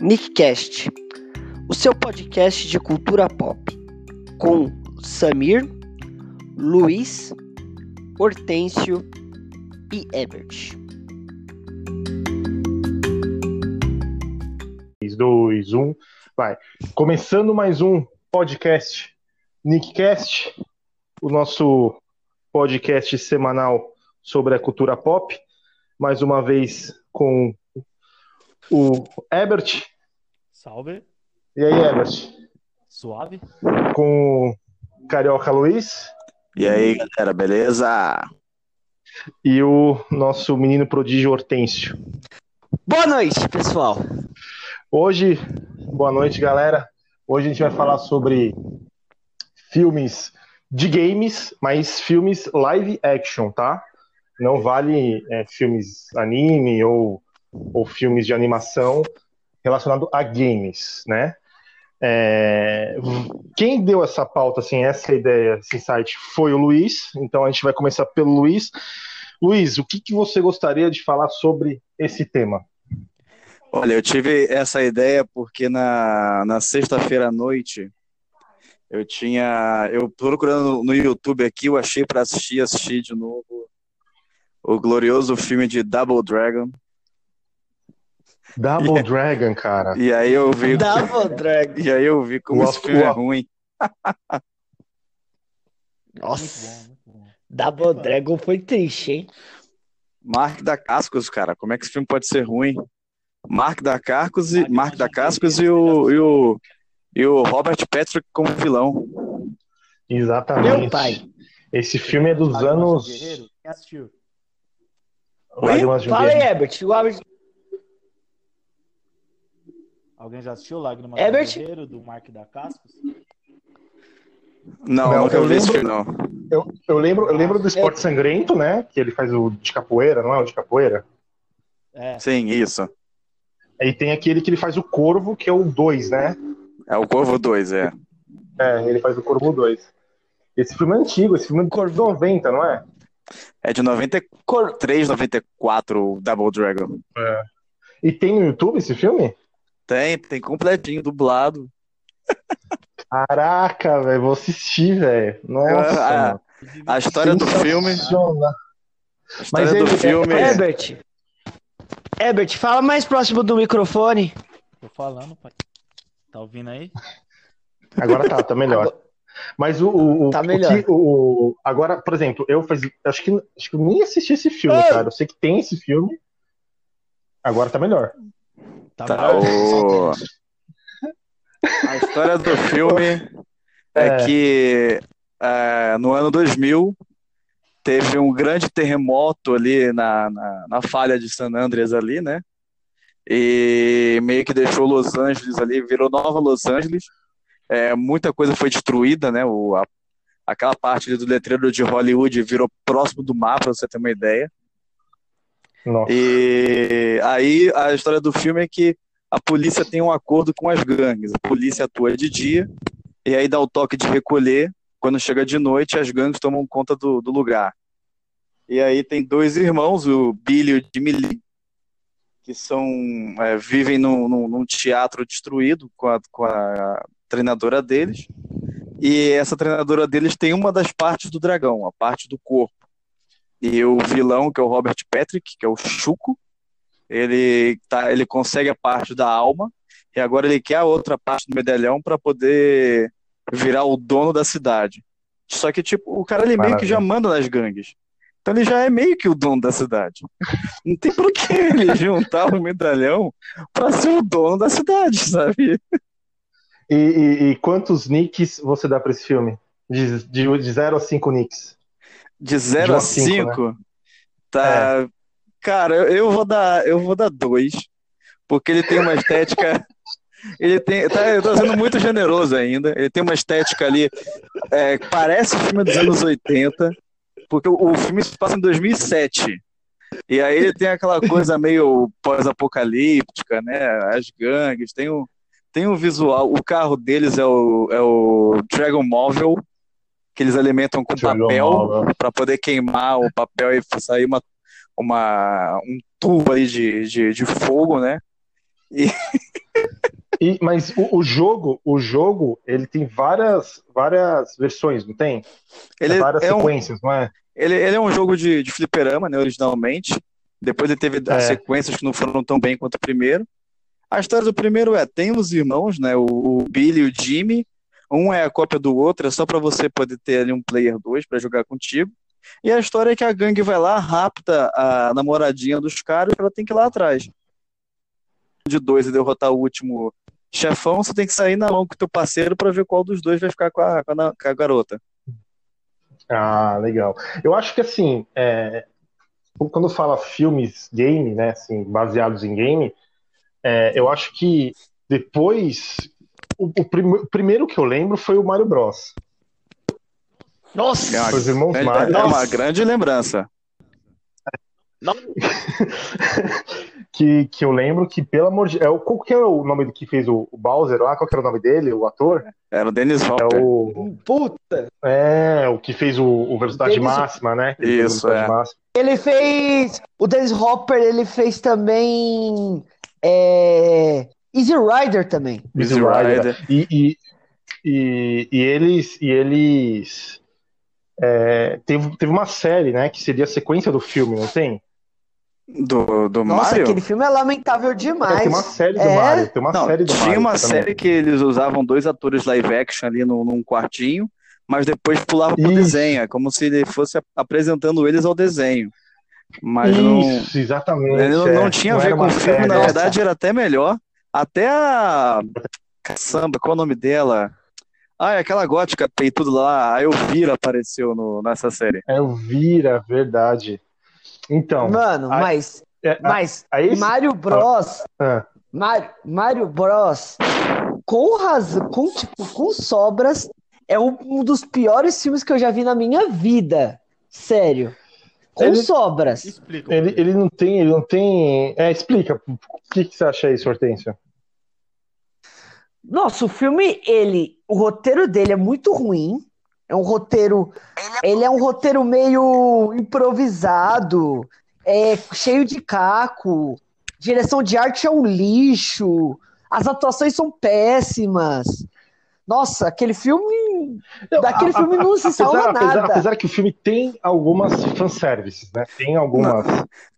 Nickcast, o seu podcast de cultura pop, com Samir, Luiz, Hortêncio e Ebert. 3, 2, 1, vai. Começando mais um podcast, Nickcast, o nosso podcast semanal sobre a cultura pop. Mais uma vez com o Ebert. Salve. E aí, Ebert? Suave. Com o Carioca Luiz. E aí, galera, beleza? E o nosso menino prodígio Hortêncio. Boa noite, pessoal. Hoje, boa noite, galera. Hoje a gente vai falar sobre filmes de games, mas filmes live action, tá? Não vale é, filmes anime ou, ou filmes de animação relacionado a games, né? É, quem deu essa pauta, assim, essa ideia, esse site, foi o Luiz. Então a gente vai começar pelo Luiz. Luiz, o que, que você gostaria de falar sobre esse tema? Olha, eu tive essa ideia porque na, na sexta-feira à noite eu tinha. Eu procurando no YouTube aqui, eu achei para assistir, assistir de novo o glorioso filme de Double Dragon. Double Dragon, cara. E aí eu vi. Double Dragon. E aí eu vi como Uau, esse filme é ruim. Nossa, Double Dragon foi triste, hein? Mark da Cascos, cara. Como é que esse filme pode ser ruim? Mark da Cascos e Mark da Cascos e o, e o e o Robert Patrick como vilão. Exatamente. Meu pai. Esse filme é dos Lágrimas anos. Guerreiro? Quem assistiu? Lágrimas de Fala aí. Ebert. O Ebert- Alguém já assistiu Lágrimas Herbert? do Guerreiro, do Mark da Cascos? Não, Não, eu vi esse lembro- filme, não. Eu, eu lembro, eu lembro do Esporte Sangrento, né? Que ele faz o de capoeira, não é o de capoeira? É, Sim, isso. Aí tem aquele que ele faz o Corvo, que é o 2, né? É o Corvo 2, é. É, ele faz o Corvo 2. Esse filme é antigo, esse filme é de 90, não é? É de 93, 94, o Double Dragon. E tem no YouTube esse filme? Tem, tem completinho, dublado. Caraca, velho, vou assistir, velho. Nossa, Ah, mano. A história do filme. A história Mas do ele- filme. Ebert. Ebert, fala mais próximo do microfone. tô falando, pai. Tá ouvindo aí? Agora tá, tá melhor. Mas o, o, o- Tá o melhor. que- o- agora, por exemplo, eu faz, acho que acho que eu nem assisti esse filme, Ei! cara. Eu sei que tem esse filme. Agora tá melhor. Tá, Tá, o... A história do filme é, É. que é, no ano 2000 teve um grande terremoto ali na, na, na falha de San Andreas ali, né? E meio que deixou Los Angeles ali, virou nova Los Angeles. É, muita coisa foi destruída, né? O, a- aquela parte do letreiro de Hollywood virou próximo do mar, pra você ter uma ideia. Nossa. E aí a história do filme é que a polícia tem um acordo com as gangues. A polícia atua de dia e aí dá o toque de recolher. Quando chega de noite, as gangues tomam conta do, do lugar. E aí tem dois irmãos, o Billy e o Jimmy Lee, que são é, vivem num, num- num teatro destruído com a, com a treinadora deles. E essa treinadora deles tem uma das partes do dragão, a parte do corpo. E o vilão, que é o Robert Patrick, que é o Chuco, ele, tá, ele consegue a parte da alma e agora ele quer a outra parte do medalhão para poder virar o dono da cidade. Só que, tipo, o cara ele meio que já manda nas gangues. Então ele já é meio que o dono da cidade. Não tem por que ele juntar o medalhão para ser o dono da cidade, sabe? E, e- e quantos nicks você dá pra esse filme? De 0 a 5 nicks. De 0 um a a cinco, 5, tá. Cara, eu, vou dar, eu vou dar dois, porque ele tem uma estética. Ele tem. Tá, eu tô sendo muito generoso ainda. Ele tem uma estética ali. é, parece o filme dos anos 80, porque o, o filme se passa em 2007. E aí ele tem aquela coisa meio pós-apocalíptica, né? As gangues, tem o, tem o visual. O carro deles é o, é o Dragon Móvel, que eles alimentam com papel Móvel. para poder queimar o papel e sair uma, uma, um tubo aí de, de, de fogo, né? E, E, mas o, o jogo, o jogo, ele tem várias, várias versões, não tem? Ele várias é um, sequências, não é? ele, ele é um jogo de, de fliperama, né, originalmente. Depois ele teve É. as sequências que não foram tão bem quanto o primeiro. A história do primeiro é, tem os irmãos, né, o, o Billy e o Jimmy. Um é a cópia do outro, é só pra você poder ter ali um player 2 pra jogar contigo. E a história é que a gangue vai lá, rapta a namoradinha dos caras, ela tem que ir lá atrás. De dois e derrotar o último chefão, você tem que sair na mão com o teu parceiro pra ver qual dos dois vai ficar com a, com a, com a garota. Ah, legal. Eu acho que assim, é, quando fala filmes game, né, assim, baseados em game, é, eu acho que depois o, o prime- o primeiro que eu lembro foi o Mario Bros. Nossa! É Os irmãos é- Mario. é uma grande lembrança. que, que eu lembro que, pelo amor de. É, o- qual que era o nome do que fez o, o Bowser lá? Qual que era o nome dele, o ator? Era o Dennis É Hopper. o. Puta! É, o que fez o, o Velocidade Dennis- Máxima, né? O Isso, é. Máxima. Ele fez. O Dennis Hopper, ele fez também. É, Easy Rider também. Easy Rider. Rider. E, e, e, e eles. E eles é, teve, teve uma série, né? Que seria a sequência do filme, não tem? Do, do Nossa, Mario? aquele filme é lamentável É, demais. tem uma série do É? Mario. Tem uma Não, série do tinha Mario uma também. série que eles usavam dois atores live action ali no, num quartinho, mas depois pulava pro Isso. desenho, é como se ele fosse ap- apresentando eles ao desenho. Mas não, Isso, exatamente. ele não, é. não tinha a Não ver era com o filme, série. na Nossa. verdade era até melhor. Até a. Caçamba, qual é o nome dela? Ah, é aquela gótica peitudo lá, a Elvira apareceu no, nessa série. É o Vira, verdade. Então, Mano, Aí- mas. é, a- Mas aí esse- Mario Bros. ah, Mario, Mario Bros. Com razão, com, tipo, com sobras, é um, um dos piores filmes que eu já vi na minha vida. Sério. Com Ele- sobras. Explica. ele, ele não tem, ele não tem. É, explica. O que, que você acha aí, Hortência? Nossa, o filme, ele, o roteiro dele é muito ruim. É um roteiro, ele é um roteiro meio improvisado, é cheio de caco. Direção de arte é um lixo. As atuações são péssimas. Nossa, aquele filme, daquele filme não se salva apesar, nada. apesar que o filme tem algumas fanservices, né? Tem algumas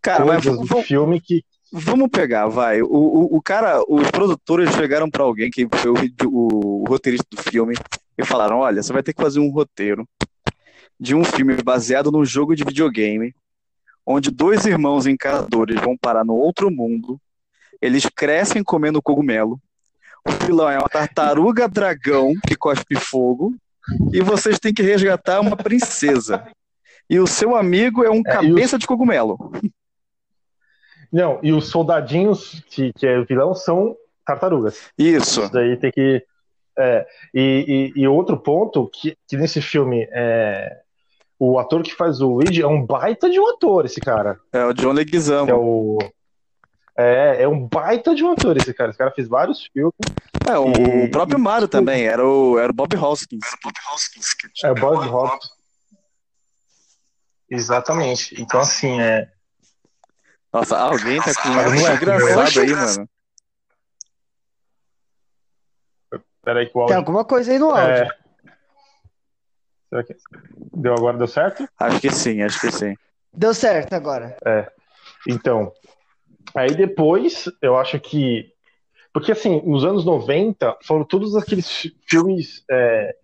Cara, mas coisas do vamos- filme que. Vamos pegar, vai. O, o, o cara, os produtores chegaram pra alguém que foi o, o, o roteirista do filme e falaram: Olha, você vai ter que fazer um roteiro de um filme baseado num jogo de videogame, onde dois irmãos encanadores vão parar no outro mundo, eles crescem comendo cogumelo. O vilão é uma tartaruga dragão que cospe fogo, e vocês têm que resgatar uma princesa. E o seu amigo é um É, cabeça de cogumelo. Não, e os soldadinhos que, que é vilão são tartarugas. Isso. Isso daí tem que. é, e, e- e outro ponto, que, que nesse filme é. O ator que faz o Luigi é um baita de um ator, esse cara. É o John Leguizamo. É o. É, é um baita de um ator esse cara. Esse cara fez vários filmes. É, o, E- o próprio e, Mario tipo, também, era o, era o Bob Hoskins. É o Bob Hope. Exatamente. Então, assim, é. Nossa, alguém tá com um Cara, não é- engraçado aí, mano. Peraí, que o Tem áudio. alguma coisa aí no áudio. É... Será que deu agora? Deu certo? Acho que sim, acho que sim. Deu certo agora. Então, aí depois, eu acho que. Porque, assim, nos anos 90, foram todos aqueles fi- filmes é,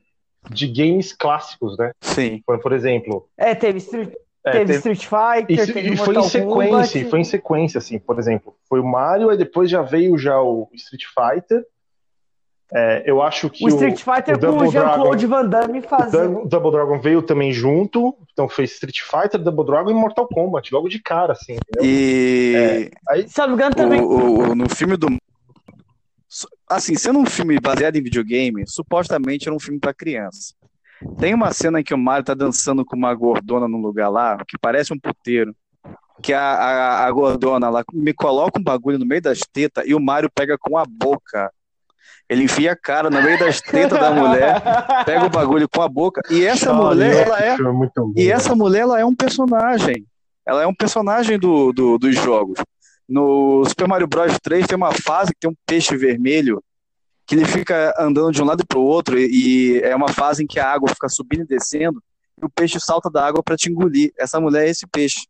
de games clássicos, né? Sim. Por, por exemplo. É, teve Street, é, teve teve- Street Fighter, e, teve e foi em Mortal sequência, Kombat. foi em sequência, assim, por exemplo. Foi o Mario, aí depois já veio já o Street Fighter. É, eu acho que O Street Fighter o com o Double Jean-Claude Van Damme O fazendo. Dou- Double Dragon veio também junto, então fez Street Fighter, Double Dragon e Mortal Kombat, logo de cara, assim, entendeu? E Se não me engano, o, também. o- o- no filme do. Assim, sendo um filme baseado em videogame, supostamente era um filme pra criança. Tem uma cena em que o Mario tá dançando com uma gordona num lugar lá, que parece um puteiro. Que a, a, a gordona lá me coloca um bagulho no meio das tetas e o Mario pega com a boca. Ele enfia a cara no meio das tetas da mulher, pega o bagulho com a boca. E essa mulher, ela é. E essa mulher, ela é um personagem. Ela é um personagem do, do- dos jogos. No Super Mario Bros 3 tem uma fase que tem um peixe vermelho que ele fica andando de um lado para o outro e, e é uma fase em que a água fica subindo e descendo e o peixe salta da água para te engolir. Essa mulher é esse peixe.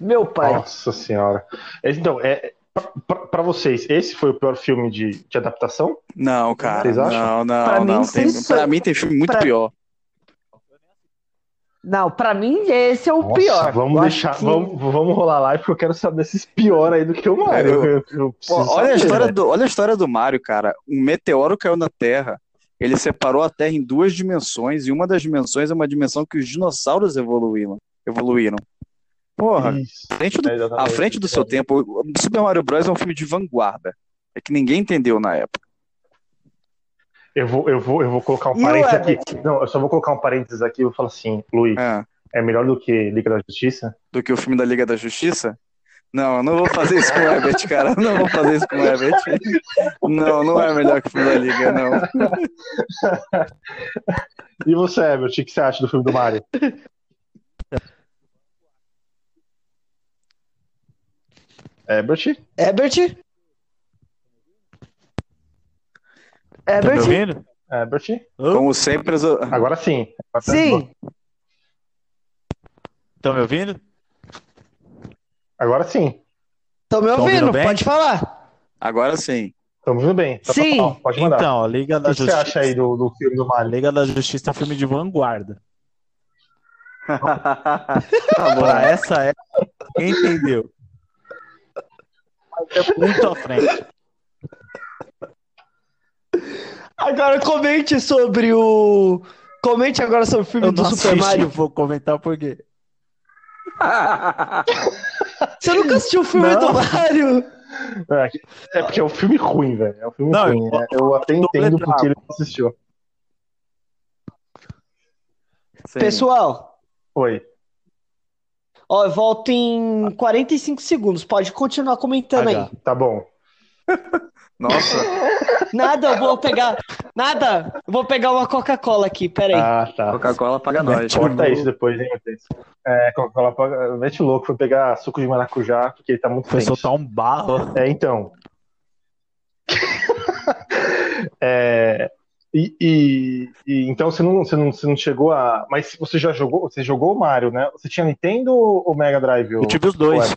Meu pai. Nossa senhora. Então, é, para vocês, esse foi o pior filme de, de adaptação? Não, cara. Vocês acham? Não, não, Pra não. mim, Tem, pra mim tem filme muito pra- pior. Não, pra mim esse é o Nossa, pior. Vamos Eu deixar, que- vamos, vamos rolar lá porque eu quero saber esses pior aí do que o Mario. Eu- Eu- Pô, olha, a história velho. do, olha a história do Mario, cara. Um meteoro caiu na Terra. Ele separou a Terra em duas dimensões, e uma das dimensões é uma dimensão que os dinossauros evoluíram. evoluíram. Porra, Isso, à frente do, é à frente do seu tempo. Super Mario Bros. é um filme de vanguarda. É que ninguém entendeu na época. Eu vou, eu vou, eu vou colocar um parênteses aqui. Não, eu só vou colocar um parênteses aqui e vou falar assim, Luiz, É. é melhor do que Liga da Justiça? Do que o filme da Liga da Justiça? Não, eu não vou fazer isso com o Herbert, cara. Eu Não vou fazer isso com o Herbert. Não, não é melhor que o filme da Liga, não. E você, Herbert, o que você acha do filme do Mario? Herbert? Herbert? Tá me Herbert? ouvindo? Herbert? Como sempre, as- Agora sim. Sim. Estão me ouvindo? Agora sim. Tô me Tão ouvindo, ouvindo pode falar. agora sim. Estamos indo bem. Tá Sim. total, Pode mandar. Então, a Liga o da que você Justiça. acha aí do, do filme do Mario? Liga da Justiça é um filme de vanguarda. tá bom. Pra essa época, quem entendeu? É muito à frente. Agora comente sobre o. Comente agora sobre o filme Eu do não Super assisti, Mario. vou comentar por quê. Você nunca assistiu o filme Não. do Mario? É, é porque é um filme ruim, velho. É um filme Não, ruim. eu- né? Eu até entendo porque ele não assistiu. Sim. Pessoal, Oi. Ó, eu volto em 45 segundos. Pode continuar comentando aí. H. Tá bom. Nossa, Nada, eu vou pegar. Nada, eu vou pegar uma Coca-Cola aqui, peraí. Ah, tá. Coca-Cola paga nós. Corta isso depois, hein, Matheus? É, Coca-Cola paga- mete louco, foi pegar suco de maracujá, porque ele tá muito Foi quente. soltar um barro. É, então. É, e, e- e- então você não, você, não, você não chegou a. Mas você já jogou? Você jogou o Mario, né? Você tinha Nintendo ou Mega Drive? Eu tive os dois.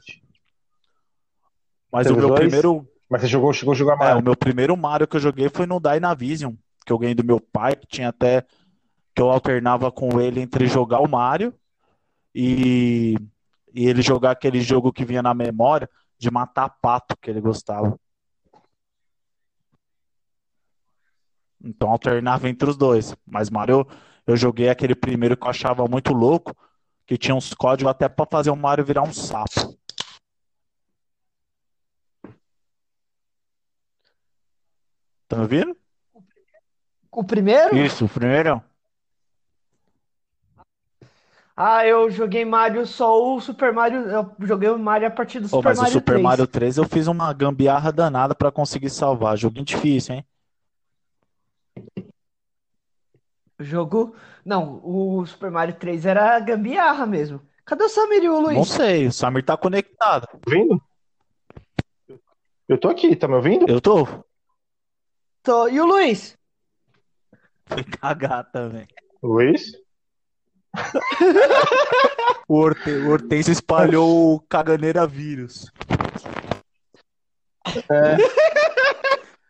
Mas Teve o meu dois? primeiro. Mas você jogou, chegou a jogar É, Mario? o meu primeiro Mario que eu joguei foi no Dynavision, que eu ganhei do meu pai, que tinha até. que eu alternava com ele entre jogar o Mario e, e ele jogar aquele jogo que vinha na memória de matar pato que ele gostava. Então alternava entre os dois. Mas Mario, eu joguei aquele primeiro que eu achava muito louco, que tinha uns códigos até pra fazer o Mario virar um sapo. Tá me ouvindo? O primeiro? Isso, o primeiro. Ah, eu joguei Mario só o Super Mario. Eu joguei o Mario a partir do Super mas o Mario Super 3. Mario 3 eu fiz uma gambiarra danada pra conseguir salvar. Joguinho difícil, hein? Jogo. Não, o Super Mario 3 era gambiarra mesmo. Cadê o Samir e o Não Luiz? sei, o Samir tá conectado. Tá ouvindo? Eu tô aqui, tá me ouvindo? Eu tô. Tô- E o Luiz? Foi cagar também. Luiz? O, Horte... o espalhou o caganeira vírus.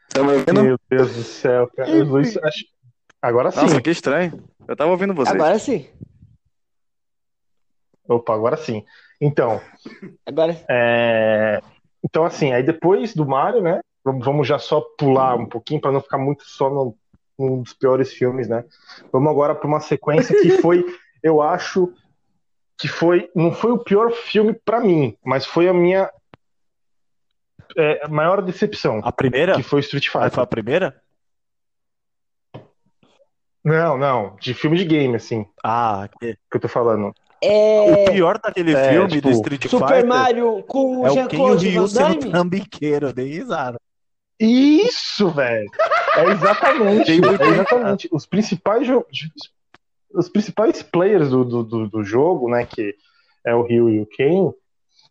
Tá me ouvindo? Meu Deus do céu, cara. O Luiz, acho- Agora sim. Nossa, que estranho. Eu tava ouvindo vocês. Agora sim. Opa, agora sim. Então, Agora. É, Então, assim, aí depois do Mario, né? Vamos já só pular um pouquinho para não ficar muito só no, num dos piores filmes, né? Vamos agora para uma sequência que foi, eu acho que foi, não foi o pior filme para mim, mas foi a minha é, maior decepção, A primeira? que foi Street Aí foi Fighter. a primeira? Não, não, de filme de game, assim, Ah, que- que eu tô falando. É. o pior daquele É, filme tipo, do Street Super Fighter Mario com é o e o Jean-Claude Ryu Van sendo Damme? trambiqueiro, dei risada. Isso, velho! É exatamente, é exatamente. Os principais os principais players do, do, do, do jogo, né, que é o Ryu e o Ken,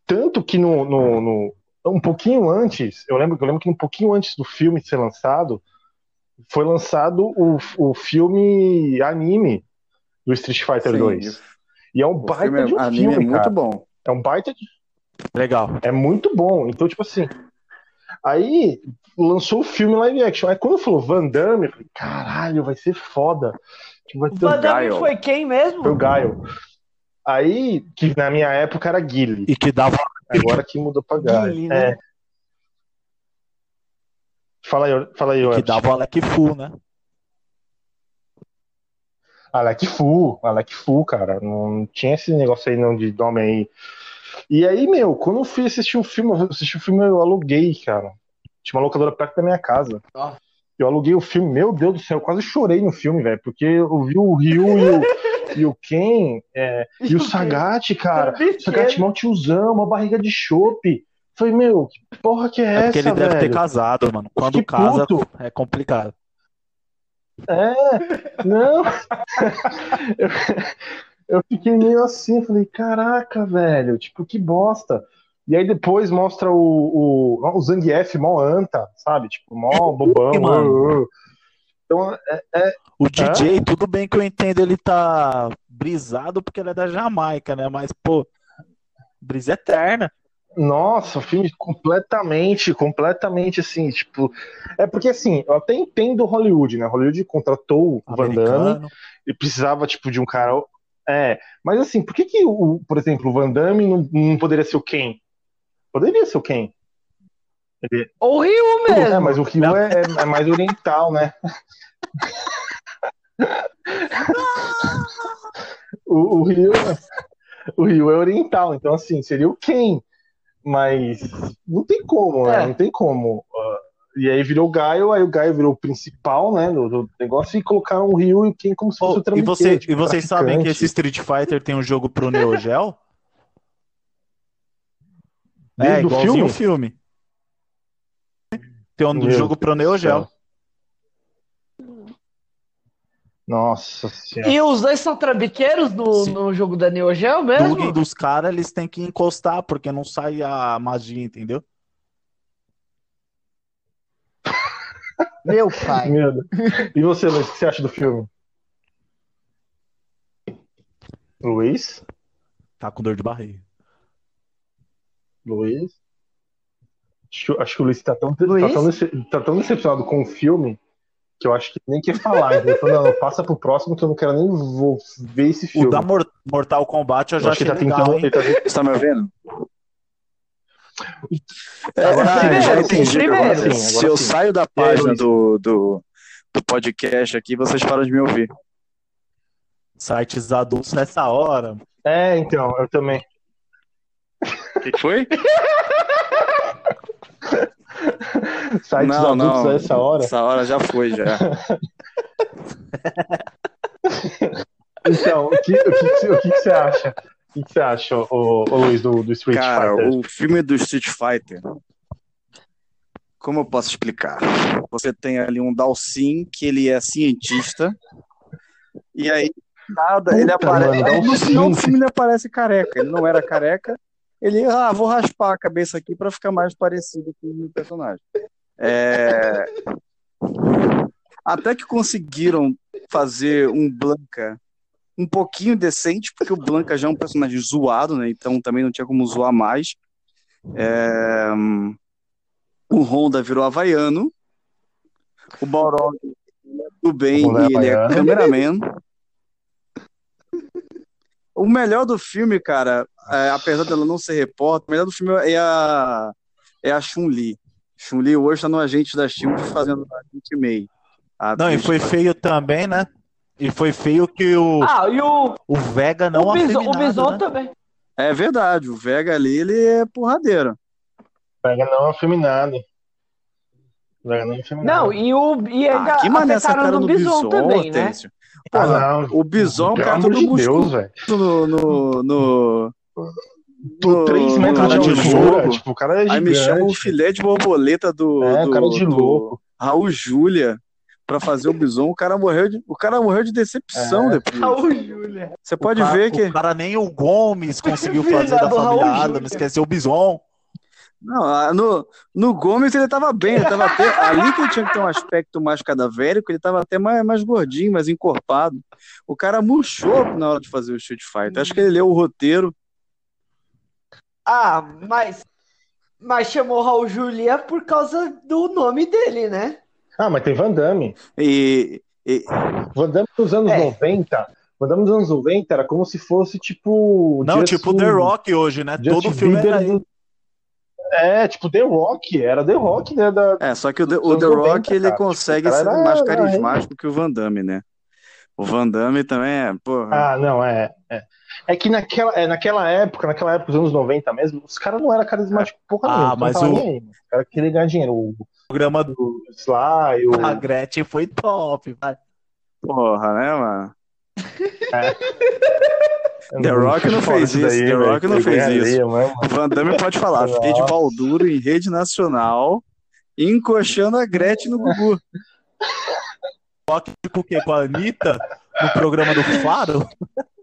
tanto que no, no, no- um pouquinho antes, eu lembro, eu lembro que um pouquinho antes do filme ser lançado, foi lançado o, o filme anime do Street Fighter Sim. 2. E é um O baita filme, de um anime filme, é muito cara. bom. É um baita de... Legal. É muito bom. Então, tipo assim. Aí lançou o filme live action. Aí quando falou Van Damme, eu falei, caralho, vai ser foda. Tipo, vai O ter o Van Damme Gaio. foi quem mesmo? Foi o Gaio. Aí, que na minha época era Guile. E que dava. Agora que mudou pra Gaio. Guile, né? É. Fala aí, fala aí, Que dava o Alec Fu, né? Alec Fu, Alec Fu, cara. Não tinha esse negócio aí não de nome aí. E aí, meu, quando eu fui assistir o filme, eu assisti o filme, eu aluguei, cara. Tinha uma locadora perto da minha casa. Ó. Eu aluguei o filme, meu Deus do céu, eu quase chorei no filme, velho, porque eu vi o Ryu e o, e o Ken é, e o Sagat, cara. Sagat mal tiozão, uma barriga de chope. Falei, meu, que porra que é, É porque essa, ele deve ter velho? casado, mano. Quando fiquei casa puto. é complicado. É, não. Eu, eu fiquei meio assim, falei, caraca, velho, tipo, que bosta. E aí depois mostra o, o, o Zangief mó anta, sabe? Tipo, mó bobão. mano. uh, uh. Então, é, O DJ, tudo bem que eu entendo ele tá brisado porque ele é da Jamaica, né? Mas, pô, brisa eterna. Nossa, o filme completamente, completamente assim, tipo. É porque assim, eu até entendo Hollywood, né? Hollywood contratou o Van Damme e precisava, tipo, de um cara. É, mas assim, por que que, o, por exemplo, o Van Damme não, não poderia ser o Ken? Poderia ser o Ken. Ele- O Rio mesmo. é, mas o Rio é, é- é mais oriental, né? o, o Rio, o Rio é oriental, então assim, seria o Ken. Mas não tem como, né? É. Não tem como. Ah, E aí virou o Gaio, aí o Gaio virou o principal, né, do, do negócio, e colocaram o Rio e Ken como se fosse Pô, o e, você, tipo, e vocês sabem que esse Street Fighter tem um jogo pro Neo Geo? É, o igualzinho filme? o filme. Tem um Meu jogo pro Neo Deus do céu. Geo. Nossa senhora. E os dois são trambiqueiros no, Sim. no jogo da Neo Geo mesmo? plugin dos caras, eles têm que encostar, porque não sai a magia, entendeu? Meu pai. Meu. E você, Luiz, o que você acha do filme? Luiz? Tá com dor de barriga. Luiz? Acho, que- acho que o Luiz tá tão, tá, Luiz? tão dece- tá tão decepcionado com o filme que eu acho que nem quer falar. Ele falou, não, não, passa pro próximo que eu não quero nem vou ver esse O filme. da Mor- Mortal Kombat eu Eu já acho que achei ele tá legal, tentando. tá, Você tá me ouvindo? É, Agora ah, sim, já agora entendi. sim, Agora primeiro. sim, sim, Se agora eu sim. saio da aí, página do, do, do podcast aqui, vocês param de me ouvir. Sites adultos nessa hora. é, então, eu também. O que que foi? Sites Não, adultos não. a essa hora. Essa hora já foi, já. Então, o que, o que, o que você acha? O que você acha, ô, ô, Luiz, do, do Street Cara, Fighter? o filme do Street Fighter, como eu posso explicar? Você tem ali um Dalsin, que ele é cientista, e aí, nada, ele Puta, aparece. mano, aí, no final do filme ele aparece careca. Ele não era careca. Ele, ah, vou raspar a cabeça aqui pra ficar mais parecido com o personagem. É... Até que conseguiram fazer um Blanca um pouquinho decente, porque o Blanca já é um personagem zoado, né? Então também não tinha como zoar mais. É, O Honda virou havaiano. O Balrog é do bem Honda é e ele é cameraman. O melhor do filme, cara, é, apesar dela não ser repórter, o melhor do filme é a, é a Chun-Li. Chun-Li hoje tá no agente da Shield fazendo a Agente. A Não, e foi feio também, né? E foi feio que o, Ah, e o, o Vega não o, Bison, o Bison né? também. É verdade, o Vega ali, ele é porradeiro. Pega não afeminado. Pega não afeminado. Não, e, o, e ainda Ah, que mané essa cara no do Bison, Bison, também, né? Porra, Ah, não. o Bison, Pelo cara, amor todo de musculoso Deus, velho. no, no, no, No- 3 no metros cara de altura, tipo, o cara é Aí me chama o gigante. filé de borboleta do, É, do, cara de do louco. Raul Júlia pra fazer o Bison. O cara morreu de, o cara morreu de decepção É. depois. Raul Júlia. Você pode cara, ver que O cara nem o Gomes conseguiu fazer da família. Adams, esqueceu o Bison. Não, no, no Gomes ele tava bem, ele tava até. Ali que ele tinha que ter um aspecto mais cadavérico, ele tava até mais, mais gordinho, mais encorpado. O cara murchou na hora de fazer o Street Fighter. Acho que ele leu o roteiro. Ah, mas. Mas chamou Raul Julia por causa do nome dele, né? Ah, mas tem Van Damme. E. e... Van Damme nos anos É. 90. Van Damme nos anos 90 era como se fosse tipo. Não, Justin- tipo The Rock hoje, né? Justin Todo filme era do- É, tipo The Rock. Era The Rock, né? Da... É, só que o The, o The 90, Rock ele cara. consegue Tipo, o ser cara mais era- carismático que o Van Damme, né? O Van Damme também é, porra. Ah, não, é. É, é que naquela, é, naquela época, naquela época dos anos 90 mesmo, os caras não eram carismáticos porra Ah, nenhuma. então mas o- aí, Os caras queriam ganhar dinheiro. O, programa do o Sly, o. a Gretchen foi top. vai. Porra, né, mano? Eu The Rock não fez isso, The velho, Rock não fez isso. O Van Damme pode falar, fiquei de pau duro em rede nacional, encoxando a Gretchen no Gugu. Rock com o quê? Com a Anitta no programa do Faro?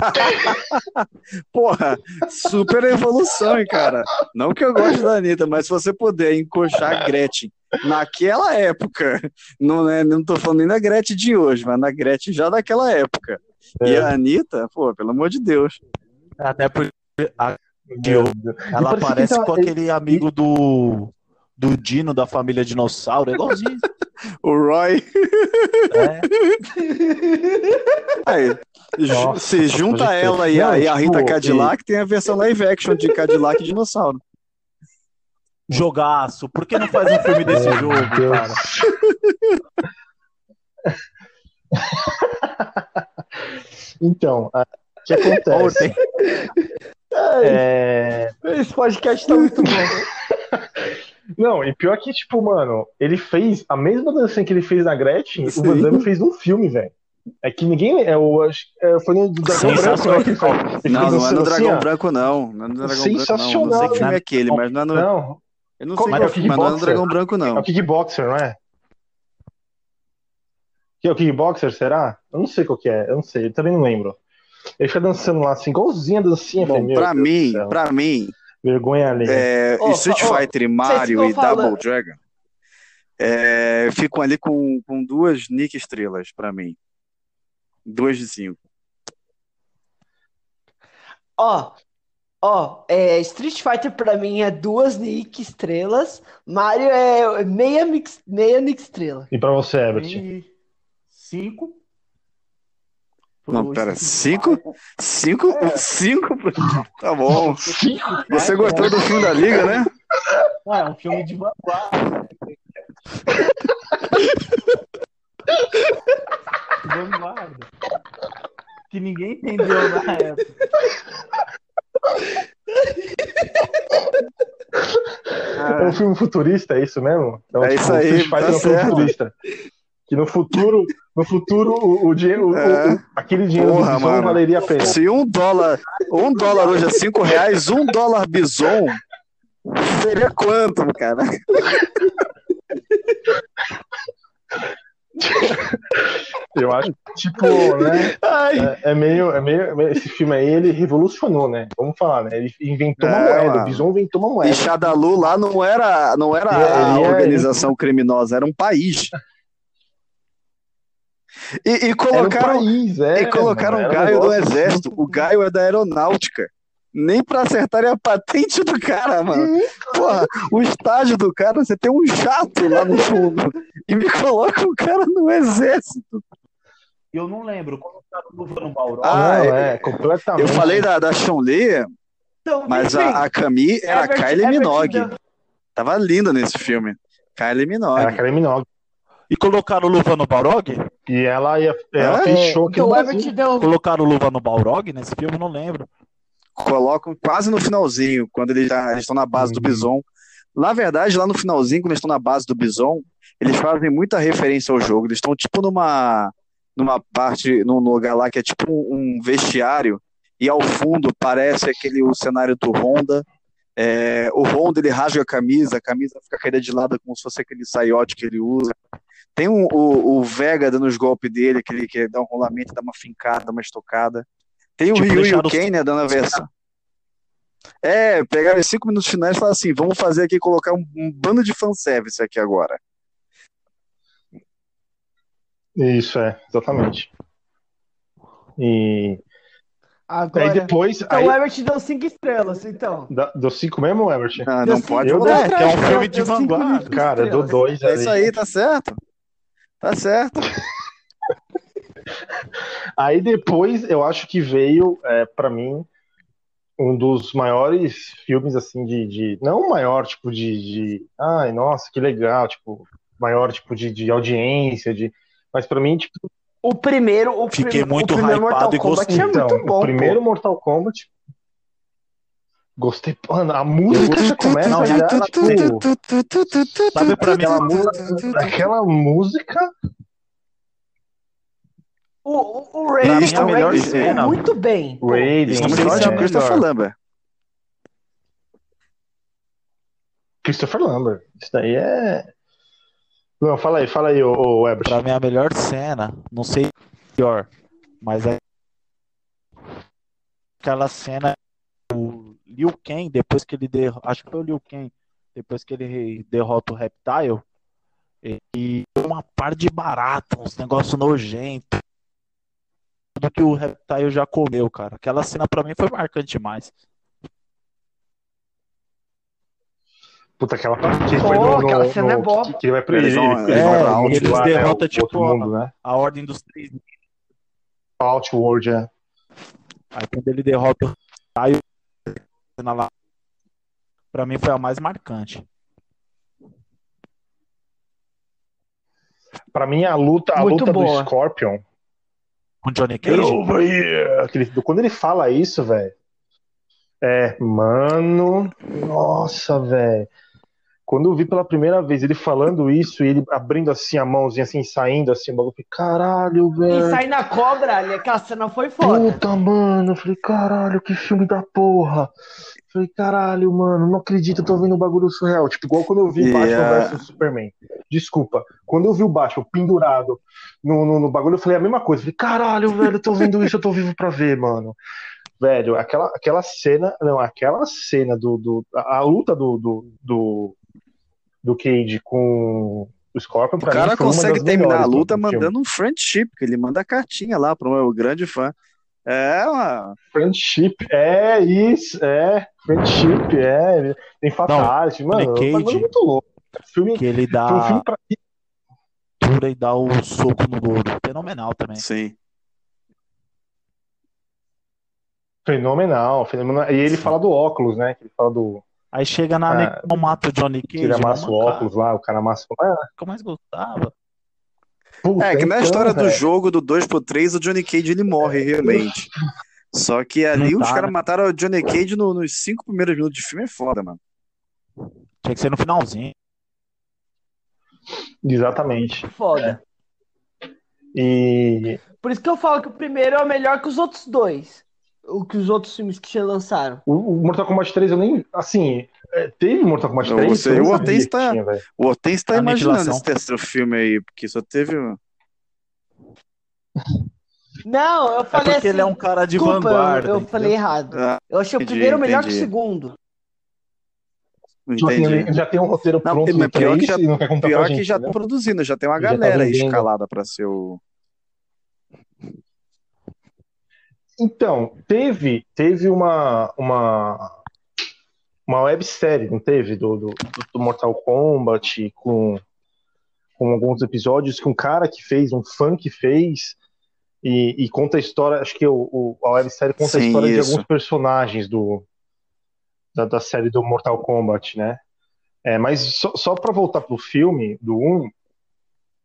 Porra, super evolução, hein, cara. Não que eu goste da Anitta, mas se você puder encoxar a Gretchen naquela época, não, é, não tô falando nem da Gretchen de hoje, mas na Gretchen já daquela época. E É. a Anitta, pô, pelo amor de Deus. Até porque a- Deus. ela parecia que parece tava- com aquele amigo do, do Dino da família Dinossauro, é igualzinho. O Roy. É. Aí, Nossa, se junta pode crer. ela e a, e a Rita tipo, Cadillac, tem a versão live action de Cadillac e Dinossauro. Jogaço. Por que não faz um filme desse Meu jogo, Deus. cara? Então, a- o que acontece? tem- É, Esse podcast tá muito bom. Não, e pior que, tipo, mano, ele fez a mesma dancinha que ele fez na Gretchen, Sim. o Van Damme fez no filme, velho. É que ninguém. É, o, acho- é, foi no Dragão Branco, Sensacional. né, ele Não, não é no assim, Dragão. Branco, não. Não é no Dragão Branco, não. Eu não sei Sensacional, que filme é aquele, mas não é no. Não, Eu não Qual sei que é o filme, mas não é no? Dragão Branco, é não. o Kickboxer, não é? Que é o Kickboxer, será? Eu não sei qual que é, eu não sei, eu também não lembro. Ele fica dançando lá, assim, igualzinho a dancinha. Bom, meu pra Deus mim, pra mim, Vergonha ali. é, Ô, Street ô, Fighter e Mario e falando- Double Dragon é, ficam ali com, com duas Nick estrelas pra mim. Duas de cinco. Ó, ó, é, Street Fighter pra mim é duas Nick estrelas, Mario é meia, mix, meia Nick estrela. E pra você, Herbert? E Cinco. Não, pera, cinco? Cinco? É. Cinco? Tá bom. Cinco? Você gostou do filme da Liga, né? Ah, é um filme de vanguarda. vanguarda. Que ninguém entendeu na época. É um filme futurista, é isso mesmo? Então, É isso aí, tá é um filme certo. futurista. Que no futuro, no futuro, o, o dinheiro, É. o- aquele dinheiro Porra, do Bison mano. valeria a pena. Se um dólar, um dólar hoje é cinco reais, um dólar bison seria quanto, cara? Eu acho que, tipo, né? É, é meio, é meio, é meio- Esse filme aí, ele revolucionou, né? Vamos falar, né? Ele inventou uma É, moeda. mano. O Bison inventou uma moeda. E Shadalu lá não era, não era é- organização criminosa, era um país. E, e Era um colocaram, país, é, e colocaram mano, um Gaio do exército. O Gaio é da aeronáutica. Nem pra acertarem a patente do cara, mano. Porra, o estágio do cara, você tem um jato lá no fundo. E me coloca o cara no exército. Eu não lembro. Colocaram luva no Balrog. Ah, Não, é- é, completamente. Eu falei da, da Chun-Li, Então, mas a, a Camille era Herbert- Kylie Minogue. Tava linda nesse filme. Kylie Minogue. Era Kylie Minogue. E colocaram luva no Balrog? E ela, ia, ela É? fez show aqui Então no Brasil. Deu. Colocaram luva no Balrog nesse filme? Não lembro. colocam quase no finalzinho, quando eles já- eles estão na base do Uhum. Bison. Na verdade, lá no finalzinho, quando eles estão na base do Bison, eles fazem muita referência ao jogo. Eles estão tipo numa numa parte, num lugar lá que é tipo um um vestiário, e ao fundo parece aquele o cenário do Honda. É, o Honda ele rasga a camisa, a camisa fica caída de lado como se fosse aquele saiote que ele usa. Tem um- o, o Vega dando os golpes dele, que ele quer dar um rolamento, dá uma fincada, dá uma estocada. Tem o Tipo, Ryu e o Ken, né, dando a versão. É, pegaram os cinco minutos finais e falaram assim: vamos fazer aqui, colocar um, um bando de fanservice aqui agora. Isso, é, exatamente. E Agora, aí depois. então aí, o Everett deu cinco estrelas, então. da- deu cinco mesmo, Everett? Ah, Deu não cinco- pode mudar. É, que é um Deu- filme de deu vanguarda. Cara, eu dou estrelas. dois É ali. isso aí, tá certo. Tá certo. Aí depois eu acho que veio, é, para mim, um dos maiores filmes, assim, de. de- não o maior, tipo, de, de. Ai, nossa, que legal, tipo, maior, tipo, de, de audiência, de. Mas pra mim, tipo, O primeiro, o, Fiquei prim- muito o primeiro hypado Mortal e Kombat gostei. é então, muito bom. o primeiro Mortal Kombat. Gostei, mano, a música já começa Não, já, tipo, Sabe pra mim, aquela, música, aquela música. O, o, o Raiden, o melhor cena- muito bem. Raiden, é de a Christopher melhor. Lambert. Christopher Lambert. Isso daí é. Não, fala aí, fala aí, ô, ô Ebert. pra mim a melhor cena, não sei se é pior, mas é aquela cena o Liu Kang, depois que ele derrota, acho que foi o Liu Kang, depois que ele derrota o Reptile, e uma par de barata, uns negócios nojentos. Tudo que o Reptile já comeu, cara. Aquela cena pra mim foi marcante demais. Puta, aquela parte que foi no, no, aquela cena é no- boa. que, que ele vai pra Eles ele, vão- ele, é, pra eles lá, derrotam, né, tipo, mundo, né? A Ordem dos Três. Outworld, é. Aí quando ele derrota o Reptile, a cena lá, pra mim foi a mais marcante. Pra mim, a luta, a Muito luta do. Scorpion. Com Johnny Cage. over here! Aquele- quando ele fala isso, velho. É, mano. Nossa, velho. Quando eu vi pela primeira vez ele falando isso e ele abrindo assim a mãozinha, assim, saindo assim, o bagulho, eu falei, caralho, E velho. sai na cobra ali, aquela cena foi foda. Puta, mano. Eu falei, caralho, que filme da porra. Eu Falei, caralho, mano, não acredito, eu tô vendo um bagulho surreal. Tipo, igual quando eu vi E Batman vs Superman. Desculpa. Quando eu vi o Batman pendurado no, no, no bagulho, eu falei a mesma coisa. Falei, caralho, velho, eu tô vendo isso, eu tô vivo pra ver, mano. Velho, aquela, aquela cena, não, aquela cena do, do a, a luta do, do, do, do Cage com o Scorpion, O pra mim, cara uma consegue terminar a luta mandando um friendship, que ele manda cartinha lá pro meu grande fã. É, uma... Friendship, é isso, é. Friendship, é. Tem Fatality, mano. Nick É um bagulho Cage. muito louco. Filme, Que ele um filme dá pra... e dá o soco no louro. Fenomenal também. Sim. fenomenal, fenomenal. E ele Sim. fala do óculos, né? Ele fala do. Aí chega na Ah, mata o Johnny Cage. ele amassa o mano, cara, óculos lá, o cara amassa. Ah, que eu mais gostava. Puta, É, que na então, história do velho. jogo do 2x3, o Johnny Cage ele morre realmente. Só que ali Não os tá, caras né? mataram o Johnny Cage no- nos cinco primeiros minutos de filme, é foda, mano. Tinha que ser no finalzinho. Exatamente. Foda. E Por isso que eu falo que o primeiro é o melhor que os outros dois. O que os outros filmes que já lançaram. o, o Mortal Kombat 3, eu nem. Assim, é, teve Mortal Kombat Eu 3? sei, Eu o sabia Hortense que tá- tinha. O Hortense tá imaginando esse terceiro filme aí, porque só teve. um- Não, eu É falei porque assim. ele é um cara de desculpa, eu- vanguarda. eu, entendeu? falei errado. Ah, Eu achei o entendi, primeiro melhor que o segundo. Assim, Entendi. ele já tem um roteiro Não, pronto mas pior 3 que já- e não quer contar Pior pra que gente, já tá entendeu? produzindo, já tem uma Já tá galera aí vendendo. escalada pra ser o. Então, teve, teve uma, uma, uma websérie, não teve? Do, do, do Mortal Kombat, com, com alguns episódios que um cara que fez, um fã que fez, e, e conta a história, acho que o, o- a websérie conta a Sim, história de isso. alguns personagens do, da, da série do Mortal Kombat, né? É, mas só, só para voltar pro filme do 1,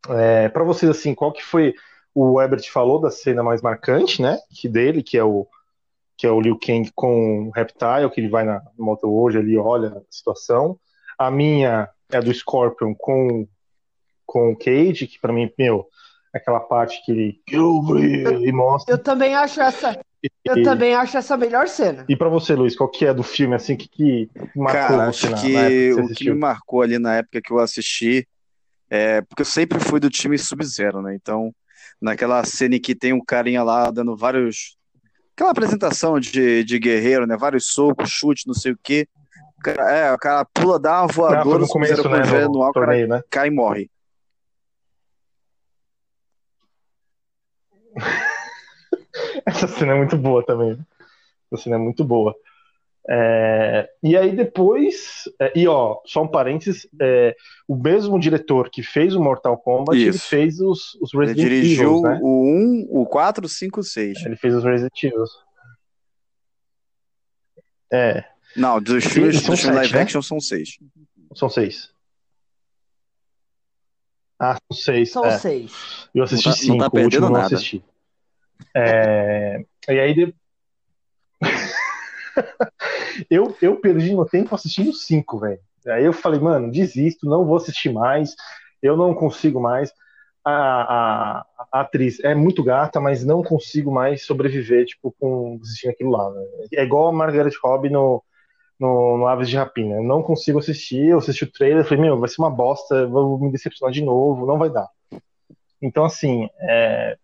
é, para vocês, assim, qual que foi o Ebert falou da cena mais marcante, né? Que dele, que é o que é o Liu Kang com o Reptile, que ele vai na moto hoje ali, olha a situação. A minha é a do Scorpion com com o Cage, que pra mim, meu, aquela parte que ele e mostra. Eu também acho essa. Eu E- também acho essa a melhor cena. E pra você, Luiz, qual que é do filme assim que, que marcou Cara, você acho na, que na época que você o que me marcou ali na época que eu assisti é porque eu sempre fui do time Sub-Zero, né? Então, naquela cena em que tem um carinha lá dando vários Aquela apresentação de, de guerreiro, né? Vários socos, chutes, não sei o quê. O cara- É, o cara pula, dá uma voadora, no começo, né? No no ar, o cara torneio, né? cai e morre. Essa cena é muito boa também. Essa cena é muito boa. É, e aí depois, é, e ó, só um parênteses, é, o mesmo diretor que fez o Mortal Kombat, ele Isso. fez os, os Ele Resident dirigiu Evil, né? o 1, o 4, o 5, o 6. Ele fez os Resident Evil. É, Não, dos filmes, filmes sete, live né? action são 6. são seis. Ah, são seis. São é. seis. Eu assisti Não tá- cinco, não tá o último perdendo eu não nada. assisti. É, e aí de- eu, eu perdi meu tempo assistindo cinco, velho. Aí eu falei, mano, desisto, não vou assistir mais, eu não consigo mais. A, a- a atriz é muito gata, mas não consigo mais sobreviver, tipo, com assistindo aquilo lá. né? É igual a Margaret Robbie no, no, no Aves de Rapina. Eu não consigo assistir, eu assisti o trailer, falei, meu, vai ser uma bosta, vou me decepcionar de novo, não vai dar. Então, assim, é,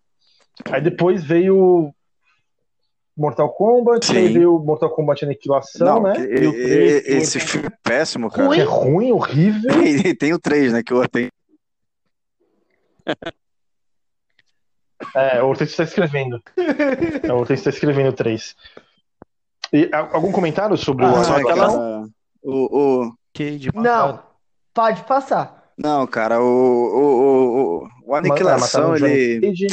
aí depois veio Mortal Kombat, Sim. aí veio Mortal Kombat Aniquilação, Não, né? E o e- três, e- esse que filme é péssimo, cara. é ruim, horrível. E tem o 3, né? Que eu tenho. É, o Hortêncio está escrevendo. É, o Hortêncio está escrevendo o 3. E, algum comentário sobre o Ah, Só Aniquilação? aquela. O, o... Que de Não, pode passar. Não, cara, o, o, o, o, o Aniquilação, o Johnny ele.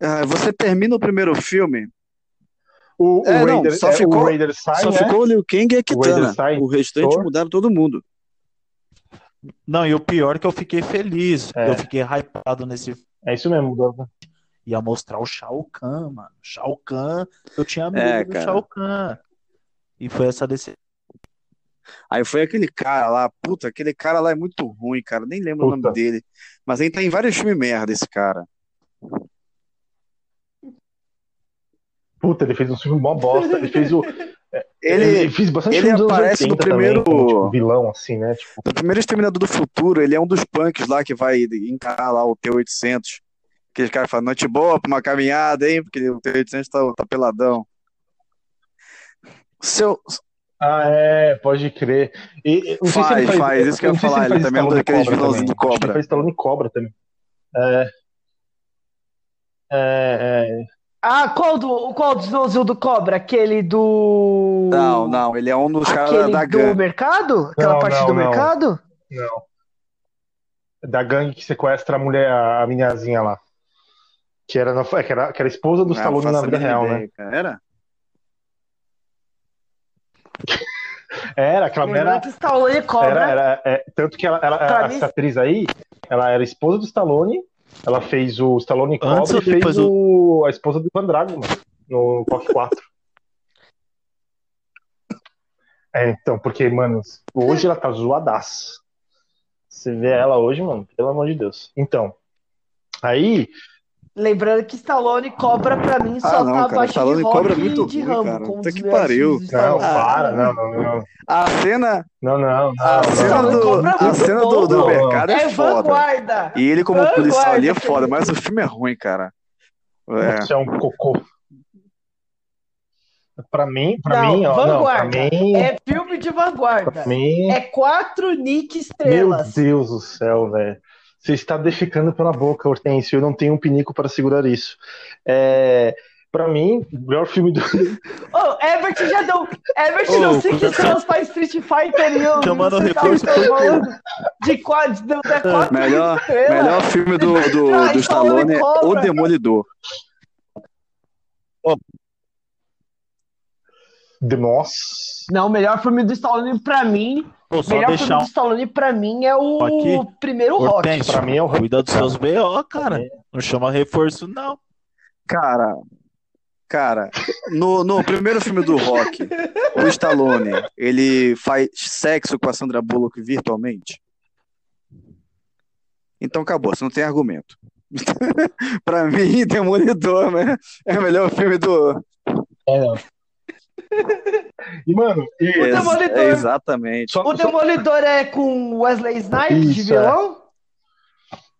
Ah, você termina o primeiro filme, O, o É, não, Raider, só é, ficou- o Raider sai, só né? ficou o Liu Kang e a Kitana. Sai, O restante Thor. mudaram todo mundo. Não, e o pior é que eu fiquei feliz. É. Eu fiquei hypado nesse. É isso mesmo, Dova. Ia mostrar o Shao Kahn, mano. Shao Kahn. Eu tinha medo É, do cara. Shao Kahn. E foi essa decisão. Aí foi aquele cara lá, puta, aquele cara lá é muito ruim, cara. Nem lembro o Puta. nome dele. Mas ele tá em vários filmes merda, esse cara. Puta, ele fez um filme mó bosta. Ele fez o. Ele, fez bastante ele aparece no 80 também, primeiro- como, tipo, vilão, assim, né? Tipo, no primeiro Exterminador do Futuro, ele é um dos punks lá que vai encarar lá o T-800. Aqueles caras falam, noite boa pra uma caminhada, hein? Porque o T-800 tá, tá peladão. Seu, Ah, é, pode crer. E, não sei se Faz, ele faz, isso que eu ia se falar, ele faz também é um daqueles vilãozinhos também. do Cobra. ele faz Stallone Cobra também. É, é, é, Ah, qual, do, qual dos vilãozinhos do Cobra? Aquele do. Não, não, ele é um dos caras da do gangue. mercado? Aquela Não, parte não, do não. mercado? não. Da gangue que sequestra a mulher, a a meninazinha lá. Que era, na- que era, que era esposa do Stallone na vida real, né? ideia, cara. Era? Era, aquela era, que Stallone Cobra. era, era é, tanto que ela, ela Pra mim- essa atriz aí, ela era esposa do Stallone, ela fez o Stallone Cobra Antes e fez o, a esposa do Ivan Drago, mano, no Rock 4. É, então, porque, mano, hoje ela tá zoadaça. Você vê ela hoje, mano, pelo amor de Deus. Então, aí, Lembrando que Stallone Cobra pra mim só Ah, não, tá cara, abaixo Stallone de Rock Cobra muito e de ruim, Rambo. cara. Puta que pariu. não, para, não, não, não, A cena, não, não, a não, cena não. do, a cena do, do mercado é É foda. vanguarda. E ele como Vanguarda, policial ali é foda, mas o filme é ruim, cara. É. Você é um cocô. Pra mim, pra Não, mim, ó, não, pra vanguarda. mim, É filme de vanguarda. pra mim, É quatro Nick meu estrelas. Deus do céu, velho. Você está defecando pela boca, Hortêncio. Eu não tenho um pinico para segurar isso. É, para mim, o melhor filme do. Ô, Everett já deu. Everett Ô, deu cinco estrelas pra Street Fighter e eu. Chamando você tá reforço. falando de quatro, deu até quatro Melhor, estrelas. melhor filme do, do, Ah, do Stallone é O. Demolidor. de- Nossa. Não, o melhor filme do Stallone pra mim. Pô, O só melhor filme deixar do Stallone pra mim é o Aqui. primeiro Rock. Hortêncio. Pra mim é o Cuida dos seus BO, cara. Não chama reforço, não. Cara, cara, no, no primeiro filme do Rock, o Stallone, ele faz sexo com a Sandra Bullock virtualmente? Então acabou, você não tem argumento. pra mim, Demolidor, né? É o melhor filme do. É, não. E, mano, e- O Demolidor. É, exatamente. só, O só- Demolidor é com Wesley Snipes de é. vilão?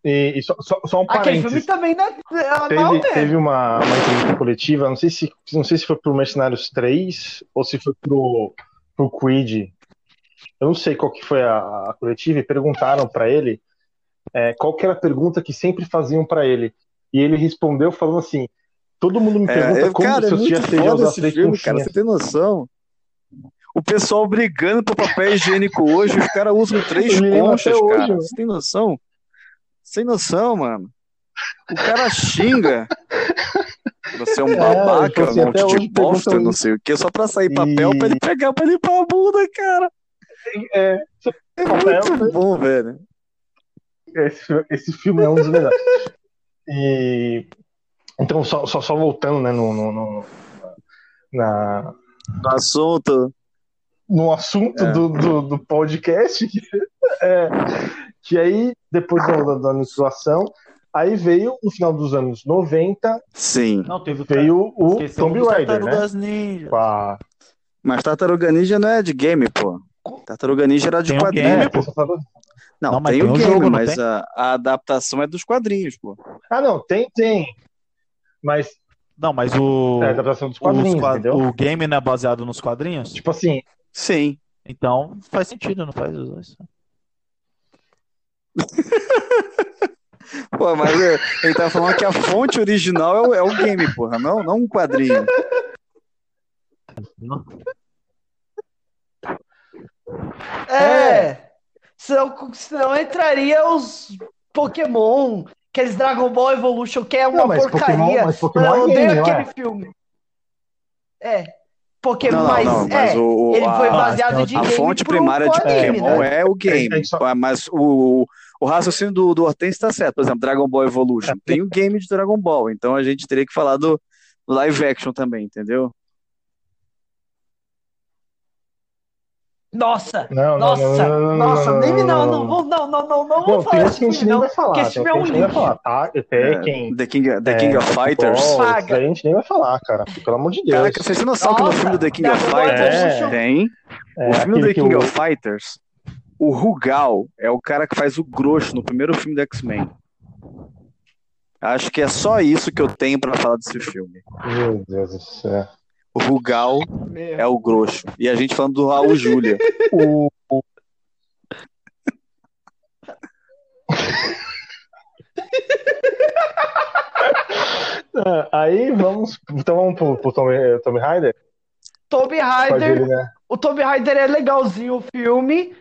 E, e só, só, só um Aquele filme parênteses. também não é é Teve, mal, teve uma, uma entrevista coletiva, não sei se, não sei se foi pro Mercenários 3 ou se foi pro, pro Creed. Eu não sei qual que foi a, a coletiva e perguntaram pra ele é, qual que era a pergunta que sempre faziam pra ele. E ele respondeu falando assim: todo mundo me pergunta É, como cara, se é esse três filme, cara. Você tem noção? O pessoal brigando por papel higiênico hoje, os caras usam três conchas, hoje, cara. mano. Você tem noção? Sem noção, mano. O cara xinga. Você é um É, babaca, assim, um monte hoje de bosta, não sei o que, só pra sair papel E- pra ele pegar pra limpar a bunda, cara. É, É Papel, muito né? bom, velho. esse, esse filme é um dos melhores. E então só, só, só voltando, né, no, no, no- na, No assunto. no assunto É. do, do, do podcast, que, é, que aí, depois da, da, da aniquilação, aí veio, no final dos anos 90, Sim. Não, teve veio o Tomb Raider, né? Ninja. A- Mas Tartaruga Ninja não é de game, pô. Tartaruga Ninja era de Tem um quadrinho. game, pô. Não, Não, mas tem tem o um game, jogo, mas a, a adaptação é dos quadrinhos, pô. Ah, não, tem, tem. Mas Não, mas o, é a adaptação dos os quadrinhos, quad- entendeu? o game não é baseado nos quadrinhos? Tipo assim, Sim. Então faz sentido, não faz os dois. Pô, mas é, ele tá falando que a fonte original é o, é o game, porra, não, não um quadrinho. É. Senão, senão entraria os Pokémon, aqueles Dragon Ball Evolution, que é uma Não, mas porcaria. Pokémon- mas Pokémon eu é odeio game, não aquele é? filme. É. Pokémon, Não, mas, não, mas é, o, ele foi a, baseado de a game fonte primária de anime, Pokémon né? é o game. A Mas o, o raciocínio do, do Hortense tá certo. Por exemplo, Dragon Ball Evolution. Tem o game de Dragon Ball. Então a gente teria que falar do live action também, entendeu? Nossa, não, não, nossa, não, não, não, nossa, não, nem me não, não, não, vou- não, não, não, não, Não, vou falar uns que a desse gente filme, nem não, vai falar, porque esse filme é um gente nem vai lixo. falar, tá? Tekken, The King, The é, King of Fighters. Paga. a gente nem vai falar, cara. Pelo amor de Deus. Caraca, vocês têm noção que no filme do The King of Fighters tem? É, o filme The King of Fighters, o Rugal é o cara que faz o grosso no primeiro filme do X-Men. Acho que é só isso que eu tenho pra falar desse filme. Meu Deus do céu. O Rugal é o grosso. E a gente falando do Raul Júlia. O, Ah, Aí vamos. Então vamos pro, pro Tommy, Tommy Raider? Tomb Raider, né? o Tomb Raider é legalzinho o filme,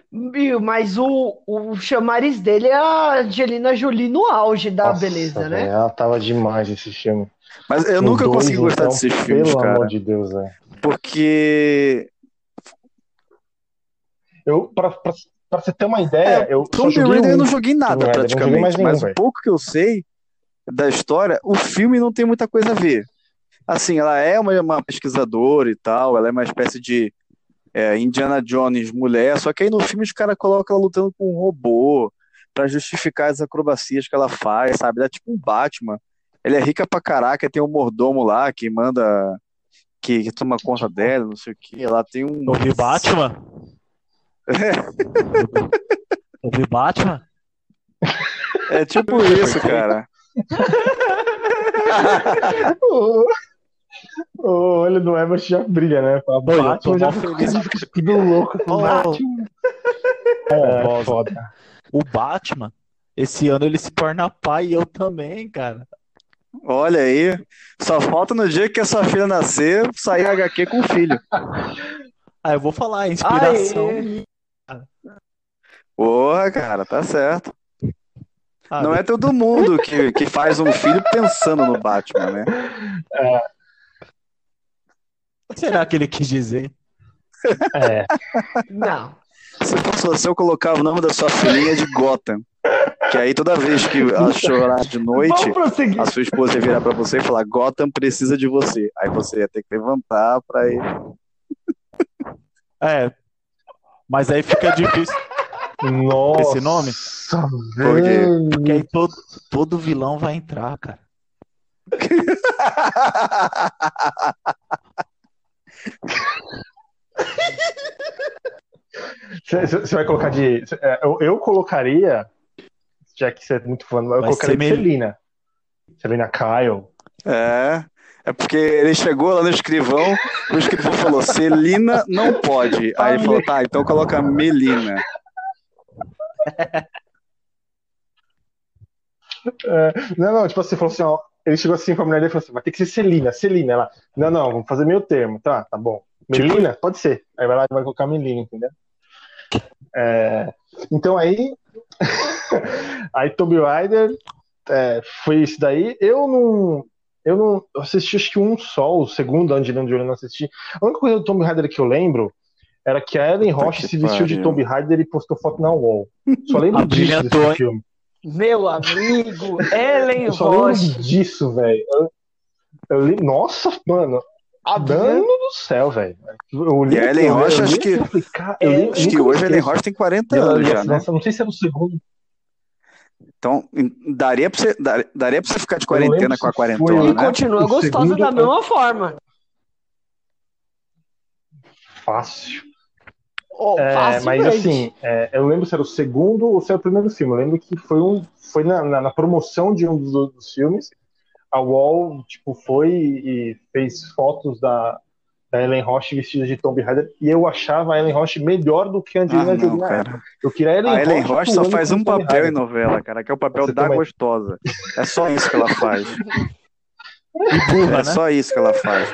mas o, o chamariz dele é a Angelina Jolie no auge da Nossa, beleza, né? velho, Ela tava demais esse filme. Mas eu O nunca dois, consegui gostar então, desses filmes, Pelo cara. amor de Deus, velho. Porque Eu, pra, pra, pra você ter uma ideia, eu só Tomb joguei Raider eu um. não joguei nada Tomb Raider, eu não joguei mais praticamente. nenhum, Mas o pouco que eu sei da história, o filme não tem muita coisa a ver. Assim, ela é uma, uma pesquisadora e tal, ela é uma espécie de é, Indiana Jones mulher, só que aí no filme os caras colocam ela lutando com um robô pra justificar as acrobacias que ela faz, sabe? Ela é tipo um Batman. Ela é rica pra caraca, tem um mordomo lá que manda, que, que toma conta dela, não sei o que. Ela tem um. Eu vi Batman. Eu vi Batman. É tipo isso, cara. O o olho do Herbert já brilha, né? Oi, eu Batman já feliz. tudo louco Ô, Batman. É, Bosa. foda. O Batman, esse ano ele se torna pai e eu também, cara. Olha aí, só falta no dia que a sua filha nascer sair HQ com o filho. Ah, eu vou falar, a inspiração. Aê. Porra, cara, tá certo. Ah, Não é todo mundo que, que faz um filho pensando no Batman, né? o que será que ele quis dizer? É, Não. Se fosse você, eu colocava o nome da sua filhinha de Gotham. Que aí toda vez que ela chorar de noite, a sua esposa ia virar pra você e falar: Gotham precisa de você. Aí você ia ter que levantar pra ir. É. Mas aí fica difícil, nossa. Esse nome? Por quê? velho. porque aí todo, todo vilão vai entrar, cara. Você vai colocar de. é, Eu, eu colocaria. já que você é muito fã, eu Vai colocaria de meio- Celina. Celina Kyle. É. É porque ele chegou lá no escrivão, o escrivão falou, Celina não pode. Aí ele falou, tá, então coloca Melina. É, não, não, tipo assim, falou assim, ó, ele chegou assim pra mulher dele e falou assim, vai ter que ser Celina, Celina. Ela, não, não, vamos fazer meio termo, tá, tá bom. Melina? Pode ser. Aí vai lá e vai colocar Melina, entendeu? É, então aí, aí Tomb Raider é, foi isso daí. Eu não, eu não eu assisti acho que um só, o segundo Angelina Jolie não assisti. A única coisa do Tomb Raider que eu lembro era que a Ellen Roche se vestiu de pariu. Tomb Raider e postou foto na wall. Só lembro disso desse filme. Meu amigo, Ellen Eu só lembro Roche. disso, velho. Eu, eu li... Nossa, mano. A Dano do céu, velho. E a Ellen eu li acho que- eu li- Acho que hoje a Ellen. Roche tem 40 Ela anos li já, né? Não sei se era o segundo. Então, daria pra você, dar- daria pra você ficar de quarentena com a foi- quarentona, E né? continua gostosa da mesma forma. Fácil. Oh, É, mas assim, é, eu lembro se era o segundo ou se era o primeiro filme. Eu lembro que foi, um, foi na, na- na promoção de um dos, dos filmes. A Wall, tipo, foi e fez fotos da, da Ellen Roche vestida de Tomb Raider. E eu achava a Ellen Roche melhor do que a Ah, Angelina não, Jolie cara. Eu queria a Ellen, A Ellen Roche só atuando faz um papel em novela, cara, que é o papel Você da também. gostosa. É só isso que ela faz. E burra, É né? só isso que ela faz.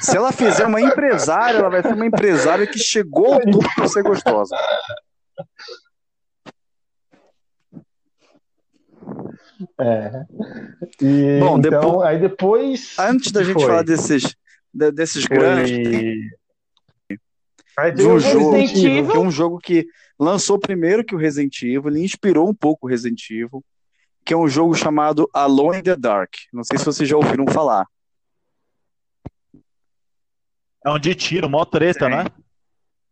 Se ela fizer uma empresária, ela vai ser uma empresária que chegou ao topo por ser gostosa. É. E, Bom, então, depois- aí depois. Antes da gente foi? falar desses, de- desses grandes, Foi. Aí de veio um jogo, que é um jogo que lançou primeiro que o Resident Evil, ele inspirou um pouco o Resident Evil, que é um jogo chamado Alone in the Dark. Não sei se vocês já ouviram falar. É um de tiro, mó treta, né?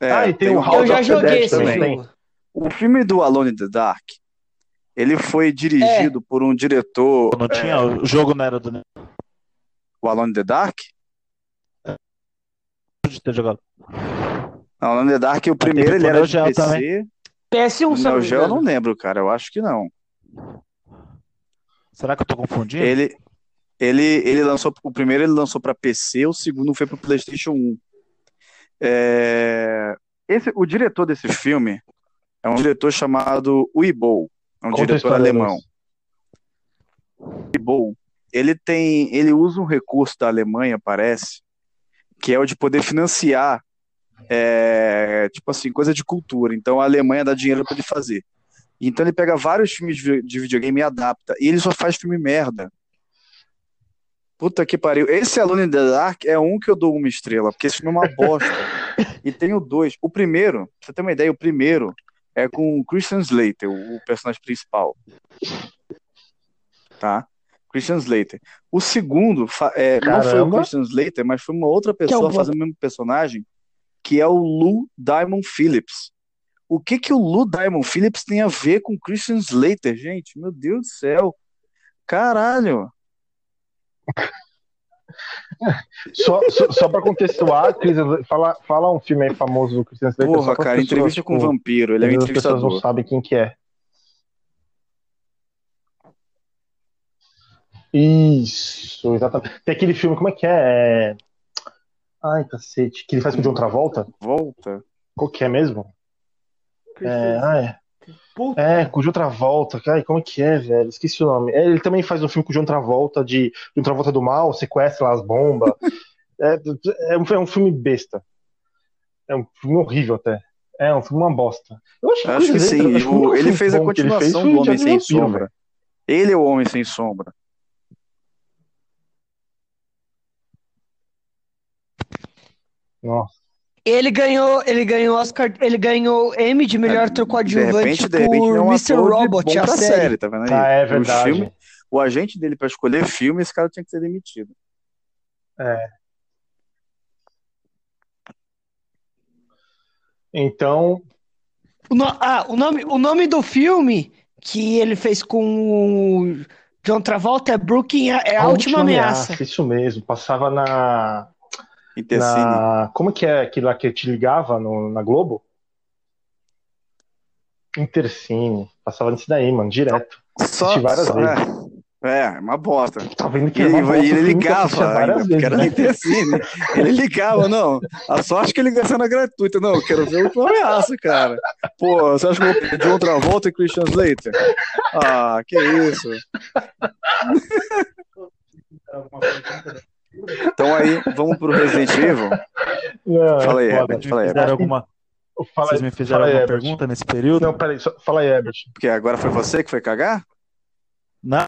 É, Ah, e tem o um House Eu já of the joguei Dead esse também. jogo. O filme do Alone in the Dark, ele foi dirigido por um diretor, Não tinha, o jogo não era do o Alone in the Dark? de ter jogado. Alone in the Dark, o primeiro ele era de PC. também. PS1, O se eu não Neo Geo eu não lembro, cara, eu acho que não. Será que eu tô confundindo? Ele, ele, ele lançou, o primeiro ele lançou para PC, o segundo foi para PlayStation 1. É, esse, o diretor desse filme é um diretor chamado Uibo, é um Conta diretor alemão. Uibo, ele tem, ele usa um recurso da Alemanha, parece, que é o de poder financiar, é, tipo assim, coisa de cultura. Então a Alemanha dá dinheiro para ele fazer. Então ele pega vários filmes de vi- de videogame e adapta. E ele só faz filme merda. Puta que pariu. Esse Alone in the Dark é um que eu dou uma estrela, porque esse filme é uma bosta. e tem o dois. O primeiro, pra você ter uma ideia, o primeiro é com o Christian Slater, o personagem principal. Tá? Christian Slater. O segundo é, não foi o. Christian Slater, mas foi uma outra pessoa o- fazendo o mesmo personagem, que é o Lou Diamond Phillips. O que que o Lou Diamond Phillips tem a ver com Christian Slater, gente? Meu Deus do céu. Caralho. Só, só, só pra contextuar, Cris, fala, fala um filme aí famoso do Christian Slater. Porra, cara, pessoas, entrevista com tipo, vampiro. Ele é um vezes as pessoas não entrevistador. sabem quem que é. Isso, exatamente. Tem aquele filme, como é que é? É- Ai, cacete, que ele faz com o John Travolta? Volta. Qual que é mesmo? É, ah, é. Puta. É, com o John Travolta. Ai, como é que é, velho? Esqueci o nome. É, Ele também faz um filme com o John Travolta de John Travolta do mal, sequestra lá as bombas. É, é, um, é um filme besta. É um filme horrível até. É um filme uma bosta. Eu acho que, Acho que sim. Acho o ele fez a fez continuação foi do Homem Sem Sombra. Ele é o Homem Sem Sombra. Nossa. Ele ganhou, ele ganhou Oscar, ele ganhou Emmy de melhor ator De coadjuvante de repente, é por um Mr. Robot, a série. série, tá vendo aí? Ah, é verdade. filmes- o agente dele pra escolher filme, esse cara tinha que ser demitido. Então, O, no- ah, o nome, o nome do filme que ele fez com o John Travolta é Brooklyn, é a, última, ameaça. Isso mesmo. Passava na, Intercine. na. Como que é aquilo lá que te ligava no- na Globo? Intercine. Passava nisso daí, mano, direto. Só, várias só- vezes. É, é, uma bosta. Tá vendo que E era ele, uma bosta, e ele assistia ligava, ainda, porque era né? na Intercine. Ele ligava, não. A sorte que a ligação era gratuita. Não, eu quero ver o ameaça, cara. Pô, você acha que eu vou pedir outra volta e Christian Slater? Ah, que isso. Então aí, vamos pro Resident Evil. Não, é Fala aí. Herbert, fala aí, Fizeram alguma, Fala vocês aí, me fizeram fala aí, alguma Herbert. pergunta nesse período? Não, peraí, só, fala aí, Herbert. Porque agora foi você que foi cagar? Não.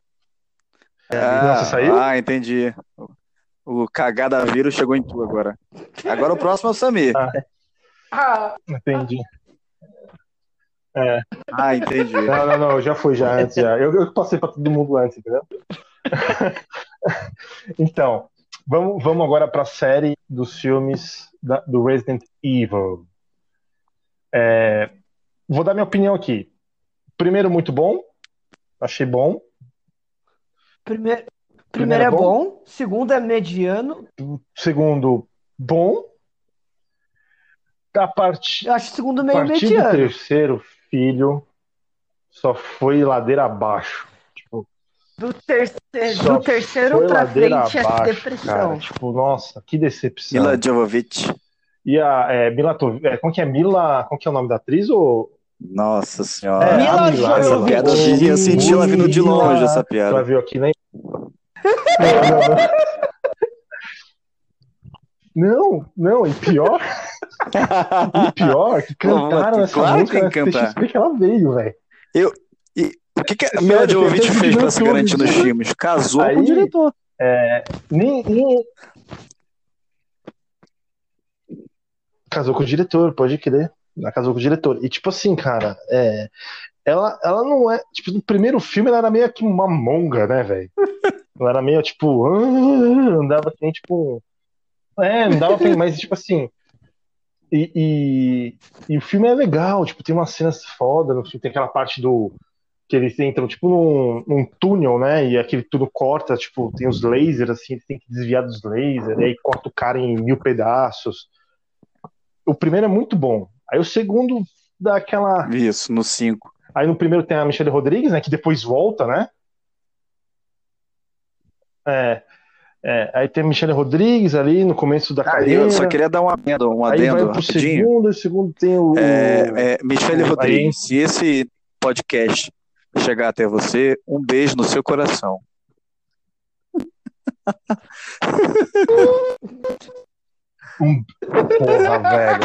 Não, você saiu? Ah, entendi. O cagada vírus chegou em tu agora. Agora o próximo é o Samir. Entendi. Ah, entendi. Não, não, não, eu já fui já antes. Já. Eu, eu passei pra todo mundo antes, entendeu? então, vamos, vamos agora pra série dos filmes da- do Resident Evil. É, vou dar minha opinião aqui. Primeiro, muito bom. Achei bom. Primeiro, Primeiro primeiro é é bom? bom, segundo é mediano. Segundo, bom. A partir, Eu acho segundo a meio mediano. terceiro filho, só foi ladeira abaixo. Do, terceiro, Só do terceiro pra frente é abaixo, depressão. cara. Tipo, nossa, que decepção. Mila Jovovich. E a é, Mila é, como que é Mila? Como que é o nome da atriz? Ou... Nossa senhora. É, Mila a Mila, Essa piada eu eu senti ela vindo de longe, essa piada. viu aqui, né? Não, não, e pior, e pior que cantaram essa Claro que música que que ela veio, velho. O que, que a Mila Jovovich fez pra se garantir nos filmes? Casou Aí- com o diretor. Nem, nem... Casou com o diretor, pode crer. Ela casou com o diretor. E tipo assim, cara, é... ela, ela não é. Tipo, no primeiro filme ela era meio que uma monga, né, velho? Ela era meio tipo. Andava nem tipo. É, não dava pra. Mas tipo assim. E, e, e o filme é legal, tipo, tem umas cenas foda no filme, tem aquela parte do. Que eles entram, tipo, num, num túnel, né? E aquele túnel corta, tipo, tem os lasers, assim, eles têm que desviar dos lasers, e aí corta o cara em mil pedaços. O primeiro é muito bom. Aí o segundo dá aquela. Isso, no 5. Aí no primeiro tem a Michelle Rodrigues, né? Que depois volta, né? É. é, aí tem a Michelle Rodrigues ali no começo da carreira. Eu só queria dar um adendo, um Aí vai adendo pro rapidinho. segundo, e o segundo tem o. É, é, Michele Aí- Rodrigues, se esse podcast chegar até você, um beijo no seu coração. Porra, velho.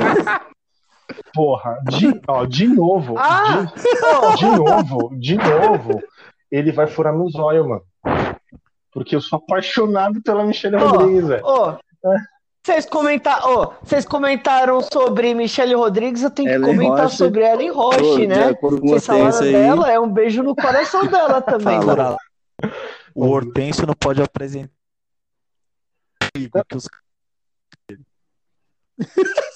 Porra, de, ó, de novo. Ah! De, de novo, de novo. Ele vai furar meus olhos, mano. Porque eu sou apaixonado pela Michelle Ó, Rodrigues, velho. Ô, vocês comenta... ô, vocês comentaram sobre Michelle Rodrigues, eu tenho que Ellen comentar Roche. sobre Ellen Roche, Pô, né? Vocês falaram dela, é um beijo no coração dela também. Fala. O Hortêncio não pode apresentar que os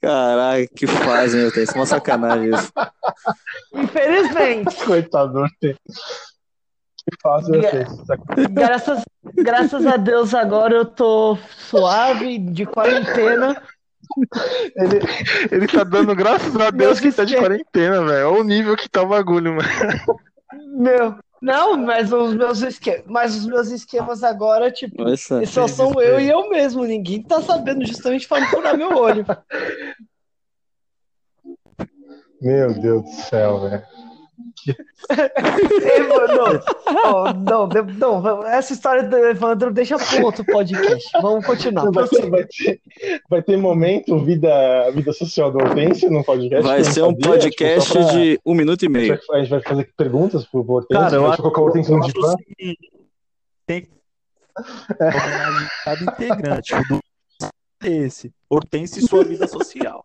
Caraca, que fazem, meu é uma sacanagem isso. Infelizmente. Coitado, tem. Fácil eu sei. Graças, graças a Deus agora eu tô suave, de quarentena. Ele, ele tá dando graças a Deus que tá de quarentena, velho. Olha o nível que tá o bagulho, mano. Meu, não, mas os meus esquemas, mas os meus esquemas agora, tipo, Nossa, só são eu e eu mesmo. Ninguém tá sabendo justamente pra não furar meu olho. Meu Deus do céu, velho. Não, não, não, não, essa história do Evandro deixa pro outro podcast. Vamos continuar. Vai ter, vai, ter, vai ter momento vida, vida social do Hortêncio no podcast? Vai ser um sabia, podcast tipo, pra- de um minuto e A meio. gente vai- a gente vai fazer perguntas pro Hortêncio. Cara, eu acho, colocar o Hortêncio eu no divã. tem que cada integrante. O do é esse. Hortência e sua vida social.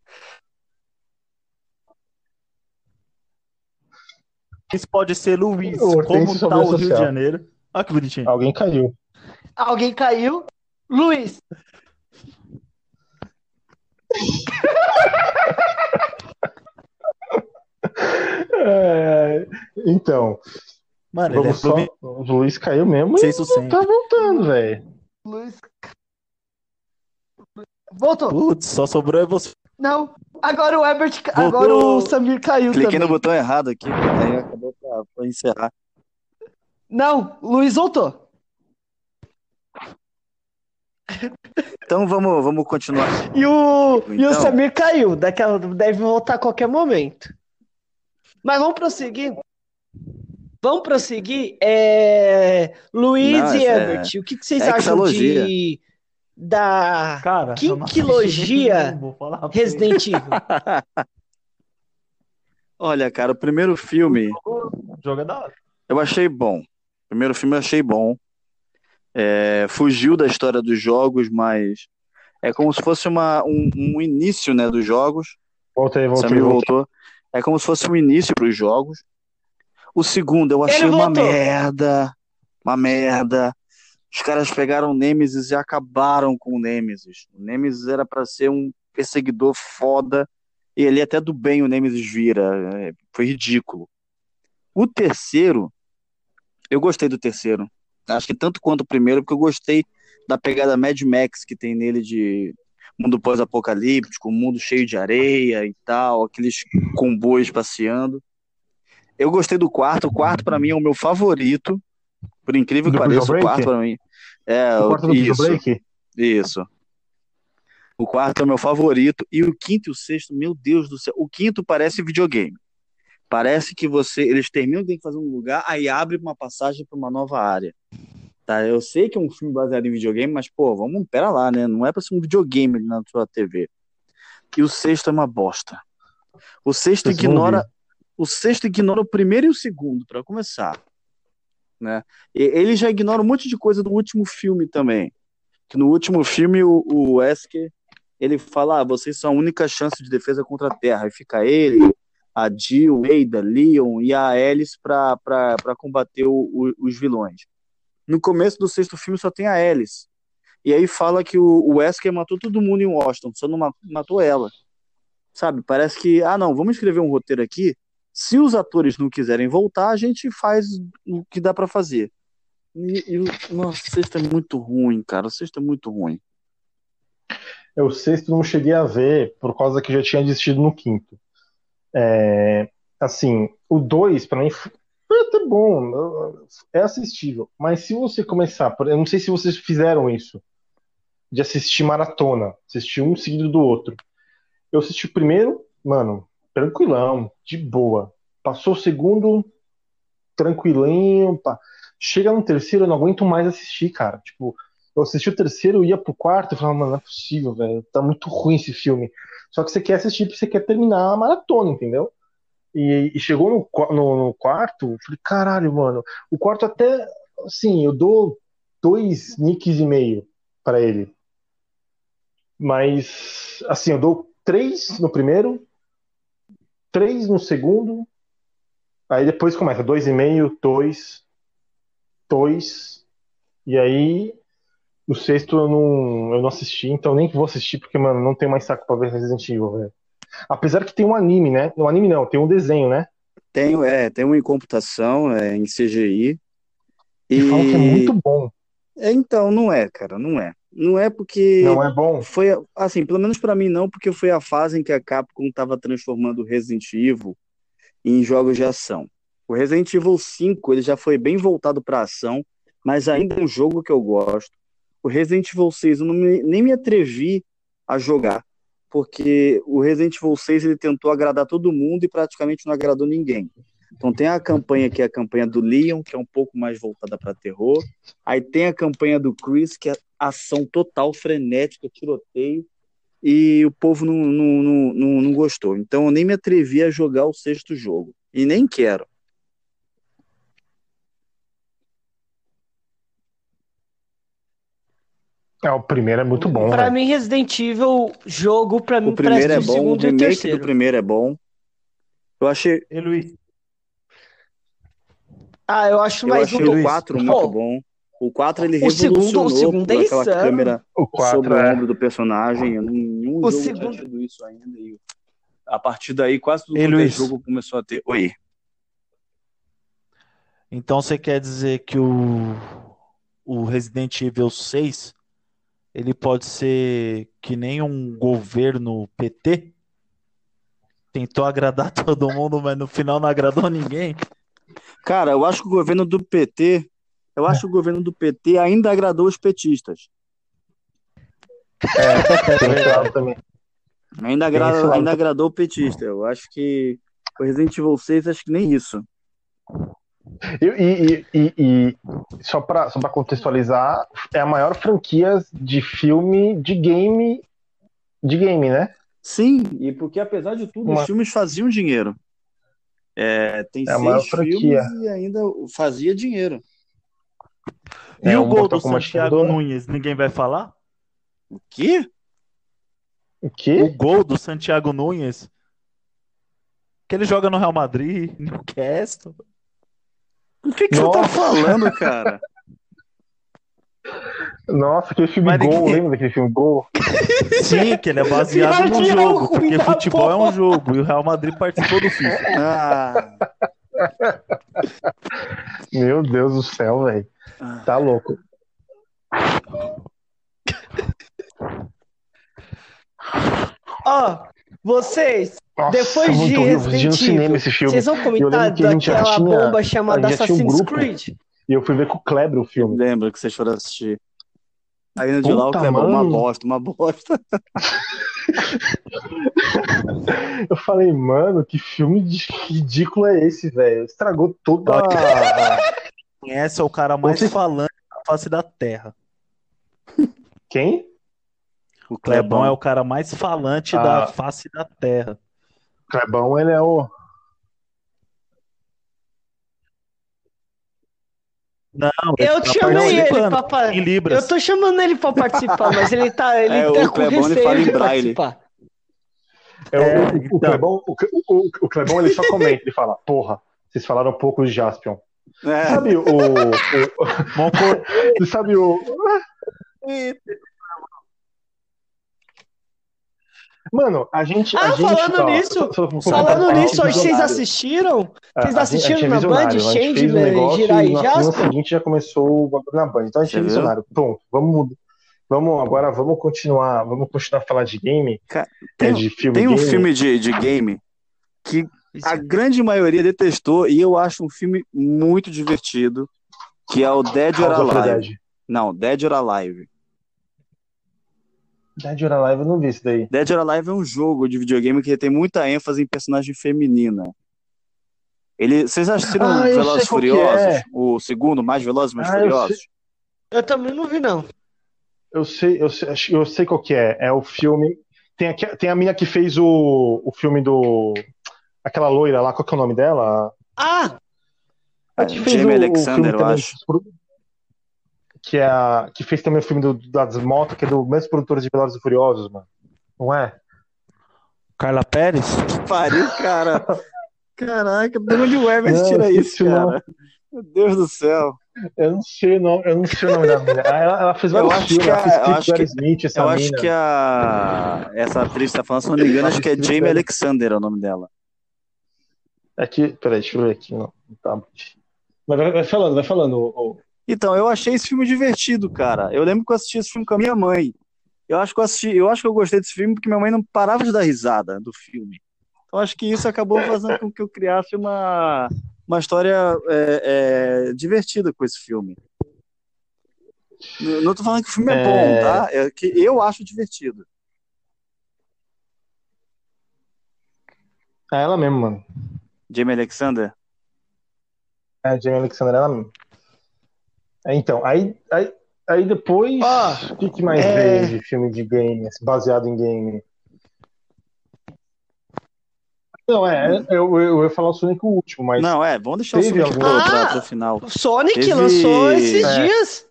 Esse pode ser Luiz. Como e tá vida o Rio de. Janeiro? Olha que bonitinho. Alguém caiu. Alguém caiu? Luiz, É, então, Mano, é vamos só. provi- O Luiz caiu mesmo Sem e tá voltando, velho. Luiz. Voltou. Putz, só sobrou é você. Não, Agora o Herbert. Agora o Samir caiu Cliquei também. no botão errado aqui, aí acabou pra, pra encerrar. Não, Luiz voltou. Então vamos, vamos continuar. E o, e o Então. Samir caiu. Daquela, deve voltar a qualquer momento. Mas vamos prosseguir. Vamos prosseguir. É... Luiz Não, e essa é- Herbert, o que, que vocês acham exalogia. de da Cara, Que eu não assisti quilogia nenhum, vou falar pra você. Resident Evil? Olha, cara, o primeiro filme O jogo é da hora. eu achei bom. O primeiro filme eu achei bom. É, fugiu da história dos jogos, mas é como se fosse uma, um, um início, né, dos jogos. Voltei, voltei, Samir voltei. voltou. É como se fosse um início para os jogos. O segundo eu achei uma merda. Uma merda. Os caras pegaram o Nemesis e acabaram com o Nemesis. O Nemesis era para ser um perseguidor foda. E ele até do bem o Nemesis vira. É, Foi ridículo. O terceiro, eu gostei do terceiro. Acho que tanto quanto o primeiro, porque eu gostei da pegada Mad Max que tem nele de mundo pós-apocalíptico, mundo cheio de areia e tal, aqueles comboios passeando. Eu gostei do quarto. O quarto, pra mim, é o meu favorito. Por incrível que Do pareça, o quarto pra mim. É, O quarto do isso, Break? isso. O quarto é o meu favorito. E o quinto e o sexto, meu Deus do céu. O quinto parece videogame. Parece que você. Eles terminam, que fazer um lugar, aí abre uma passagem para uma nova área. Tá? Eu sei que é um filme baseado em videogame, mas, pô, vamos, pera lá, né? Não é pra ser um videogame ali na sua TV. E o sexto é uma bosta. O sexto Vocês ignora. O sexto ignora o primeiro e o segundo, para começar. Né? E ele já ignora um monte de coisa do último filme também. Que no último filme o, o Wesker ele fala: ah, vocês são a única chance de defesa contra a Terra. E fica ele, a Jill, Ada, Leon e a Alice para combater o- o- os vilões. No começo do sexto filme só tem a Alice. E aí fala que o, o Wesker matou todo mundo em Washington, só não ma- matou ela. Sabe? Parece que, ah, não, vamos escrever um roteiro aqui. Se os atores não quiserem voltar, a gente faz o que dá para fazer. E, e nossa, o sexto é muito ruim, cara. O sexto é muito ruim. Eu, o sexto não cheguei a ver, por causa que já tinha desistido no quinto. É, assim, o dois, pra mim, foi até bom, é assistível. Mas se você começar, eu não sei se vocês fizeram isso, de assistir maratona, assistir um seguido do outro. Eu assisti o primeiro, mano, tranquilão, de boa. Passou o segundo, tranquilinho, pá. Chega no terceiro, eu não aguento mais assistir, cara. Tipo, eu assisti o terceiro, eu ia pro quarto e falava, mano, não é possível, velho. Tá muito ruim esse filme. Só que você quer assistir porque você quer terminar a maratona, entendeu? E, e chegou no, no, no quarto, falei, caralho, mano. O quarto até, assim, eu dou dois nicks e meio pra ele. Mas, assim, eu dou três no primeiro, três no segundo, aí depois começa dois e meio, dois, dois, e aí o sexto eu não, eu não assisti, então nem vou assistir, porque, mano, não tenho mais saco pra ver Resident Evil, velho. Apesar que tem um anime, né? Um anime não, tem um desenho, né? Tem, é, tem um em computação, é, em CGI. Que falam que é muito bom. É, então, não é, cara, não é. Não é porque Não é bom? foi, assim, pelo menos pra mim não, porque foi a fase em que a Capcom estava transformando o Resident Evil em jogos de ação. O Resident Evil 5, ele já foi bem voltado pra ação, mas ainda é um jogo que eu gosto. O Resident Evil 6, eu me- nem me atrevi a jogar, porque o Resident Evil 6 ele tentou agradar todo mundo e praticamente não agradou ninguém. Então tem a campanha que é a campanha do Leon, que é um pouco mais voltada para terror. Aí tem a campanha do Chris, que é ação total, frenética, tiroteio. E o povo não, não, não, não, não gostou. Então eu nem me atrevi a jogar o sexto jogo. E nem quero. É, o primeiro é muito bom, Pra velho. mim, Resident Evil, jogo, pra mim, O primeiro é o bom, o segundo e o remake do terceiro. primeiro é bom. Eu achei, E Luiz, Ah, eu acho eu mais achei um. o Luiz, 4 pô, muito bom. O 4 ele o segundo- o revolucionou segundo é aquela insano. câmera O sobre 4 o é. ombro do personagem. Eu não- Nenhum O jogo segundo- tinha tido isso ainda. E a partir daí, quase é Luiz. jogo começou a ter. Oi. então você quer dizer que o, o Resident Evil 6 ele pode ser que nem um governo PT? tentou agradar todo mundo, mas no final não agradou ninguém. Cara, eu acho que o governo do PT, eu acho que o governo do PT ainda agradou os petistas. É, também. Ainda, agrada, ainda agradou o petista. Eu acho que o Resident Evil 6, acho que nem isso. E, e, e, e só para só pra contextualizar, é a maior franquia de filme de game de game, né? Sim, e porque apesar de tudo, Uma- os filmes faziam dinheiro. É, tem É a maior seis franquia. filmes e ainda fazia dinheiro. E É, o um gol do Santiago né? Nunes, ninguém vai falar? O quê? O O quê? gol do Santiago Nunes, que ele joga no Real Madrid, Newcastle. O que, que você tá falando, cara? Nossa, aquele filme Mas Gol, ninguém- lembra daquele filme Gol? Sim, que ele é baseado no que é jogo, porque futebol é um porra. jogo e o Real Madrid participou do FIFA. Ah, Meu Deus do céu, velho. Tá louco. Ó, vocês, Nossa, Depois de Resident cinema Evil, esse filme. vocês vão comentar daquela tinha- bomba chamada um Assassin's grupo. Creed? E eu fui ver com o Kleber o filme. lembro que vocês foram assistir. Aí no de lá o Clebão, uma bosta, uma bosta. Eu falei, mano, que filme ridículo é esse, velho? Estragou toda a. Esse é o cara mais Você- falante da face da terra. Quem? O Clebão é o cara mais falante Ah. da face da terra. Clebão, ele é o. Não, Eu ele tá chamei ele pra pa- em Libras. Eu tô chamando ele pra participar, mas ele tá, ele É, tá o com Clebão, ele receio fala em de braille. participar. É, o- É, o, o, então. Clebão, o, o, o Clebão, ele só comenta, ele fala, porra, vocês falaram pouco de Jaspion. É, Sabe o. o- você sabe o. Mano, a gente. Ah, a gente, falando ó, nisso, só- só vou Falando nisso, a hoje é vocês assistiram? É, Vocês a assistiram gente é na Band, a gente fez um Changeman, negócio Jirai e semana Jasper? seguinte já começou o bagulho na Band. Então a gente Você é viu? visionário. Pronto, vamos, vamos agora, vamos continuar, vamos continuar a falar de game, Ca- é, tem, de filme tem um game. filme de, de game que a grande maioria detestou e eu acho um filme muito divertido, que é o Dead or the Alive. Não, Dead or Alive. Dead or Alive eu não vi isso daí. Dead or Alive é um jogo de videogame que tem muita ênfase em personagem feminina. Ele, vocês assistiram Ah, eu Velozes e que Furiosos? é. O segundo, mais Velozes e mais Ah, eu Furiosos? Eu também não vi, não. Eu sei, eu sei, eu sei qual que é. É o filme. Tem, aqui, tem a mina que fez o, o filme do. Aquela loira lá, qual que é o nome dela? Ah, A que É, fez Jamie o- o Alexander, filme eu acho. pro- Que, é a, que fez também o filme do, das motos, que é do mesmo produtor de Velozes e Furiosos, mano. Não é? Carla Pérez? Pariu, cara. Caraca, de onde o Não, tira isso, o cara? Meu Deus do céu. Eu não sei o nome, eu não sei o nome da. Ah, Ela, ela fez vários filmes, que ela a- fez eu acho que- Aerosmith, essa Eu mina. acho que a essa atriz que tá falando, se não me engano, acho que é Jamie. Alexander é o nome dela. Aqui, peraí, deixa eu ver aqui. Não, tá. Mas vai, vai falando, vai falando. Então, eu achei esse filme divertido, cara. Eu lembro que eu assisti esse filme com a minha mãe. Eu acho que eu assisti, eu acho que eu gostei desse filme porque minha mãe não parava de dar risada do filme. Então, acho que isso acabou fazendo com que eu criasse uma, uma história é, é, divertida com esse filme. Não não tô falando que o filme é, É. bom, tá? É que eu acho divertido. É ela mesmo, mano. Jamie Alexander? É Jamie Alexander, ela mesmo. É, então, aí, aí, aí depois, Ó, o que, que mais é- veio de filme de game, baseado em game? Não, é, eu, eu, eu ia falar o Sonic o último, mas Não, é, vamos deixar o Sonic algum- pra- Ah! pro final. o Sonic Teve- lançou esses É. dias.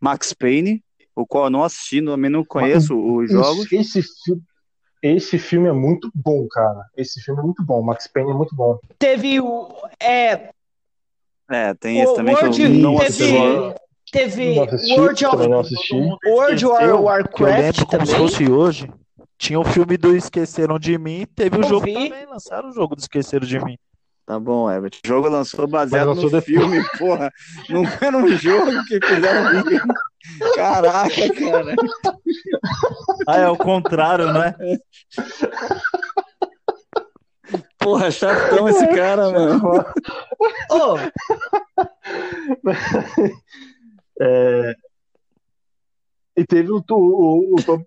Max Payne, o qual eu não assisti, também não conheço os jogos. esse, fi- esse filme é muito bom, cara. Esse filme é muito bom. Max Payne é muito bom. Teve o. É, É, tem esse o também que eu World, não teve, assisti. teve Não assisti, World of, não assisti. World War eu Warcraft lembro como se também. fosse hoje. Tinha o filme do Esqueceram de Mim, teve o Eu jogo vi. também, lançaram o jogo do Esqueceram de Mim. Tá bom, Everett. O jogo lançou baseado lançou no filme, porra. Não era um jogo que fizeram. Caraca, cara. Ah, é o contrário, né? Porra, chatão esse cara, mano. Ô, É, E teve o, o, o, Tom-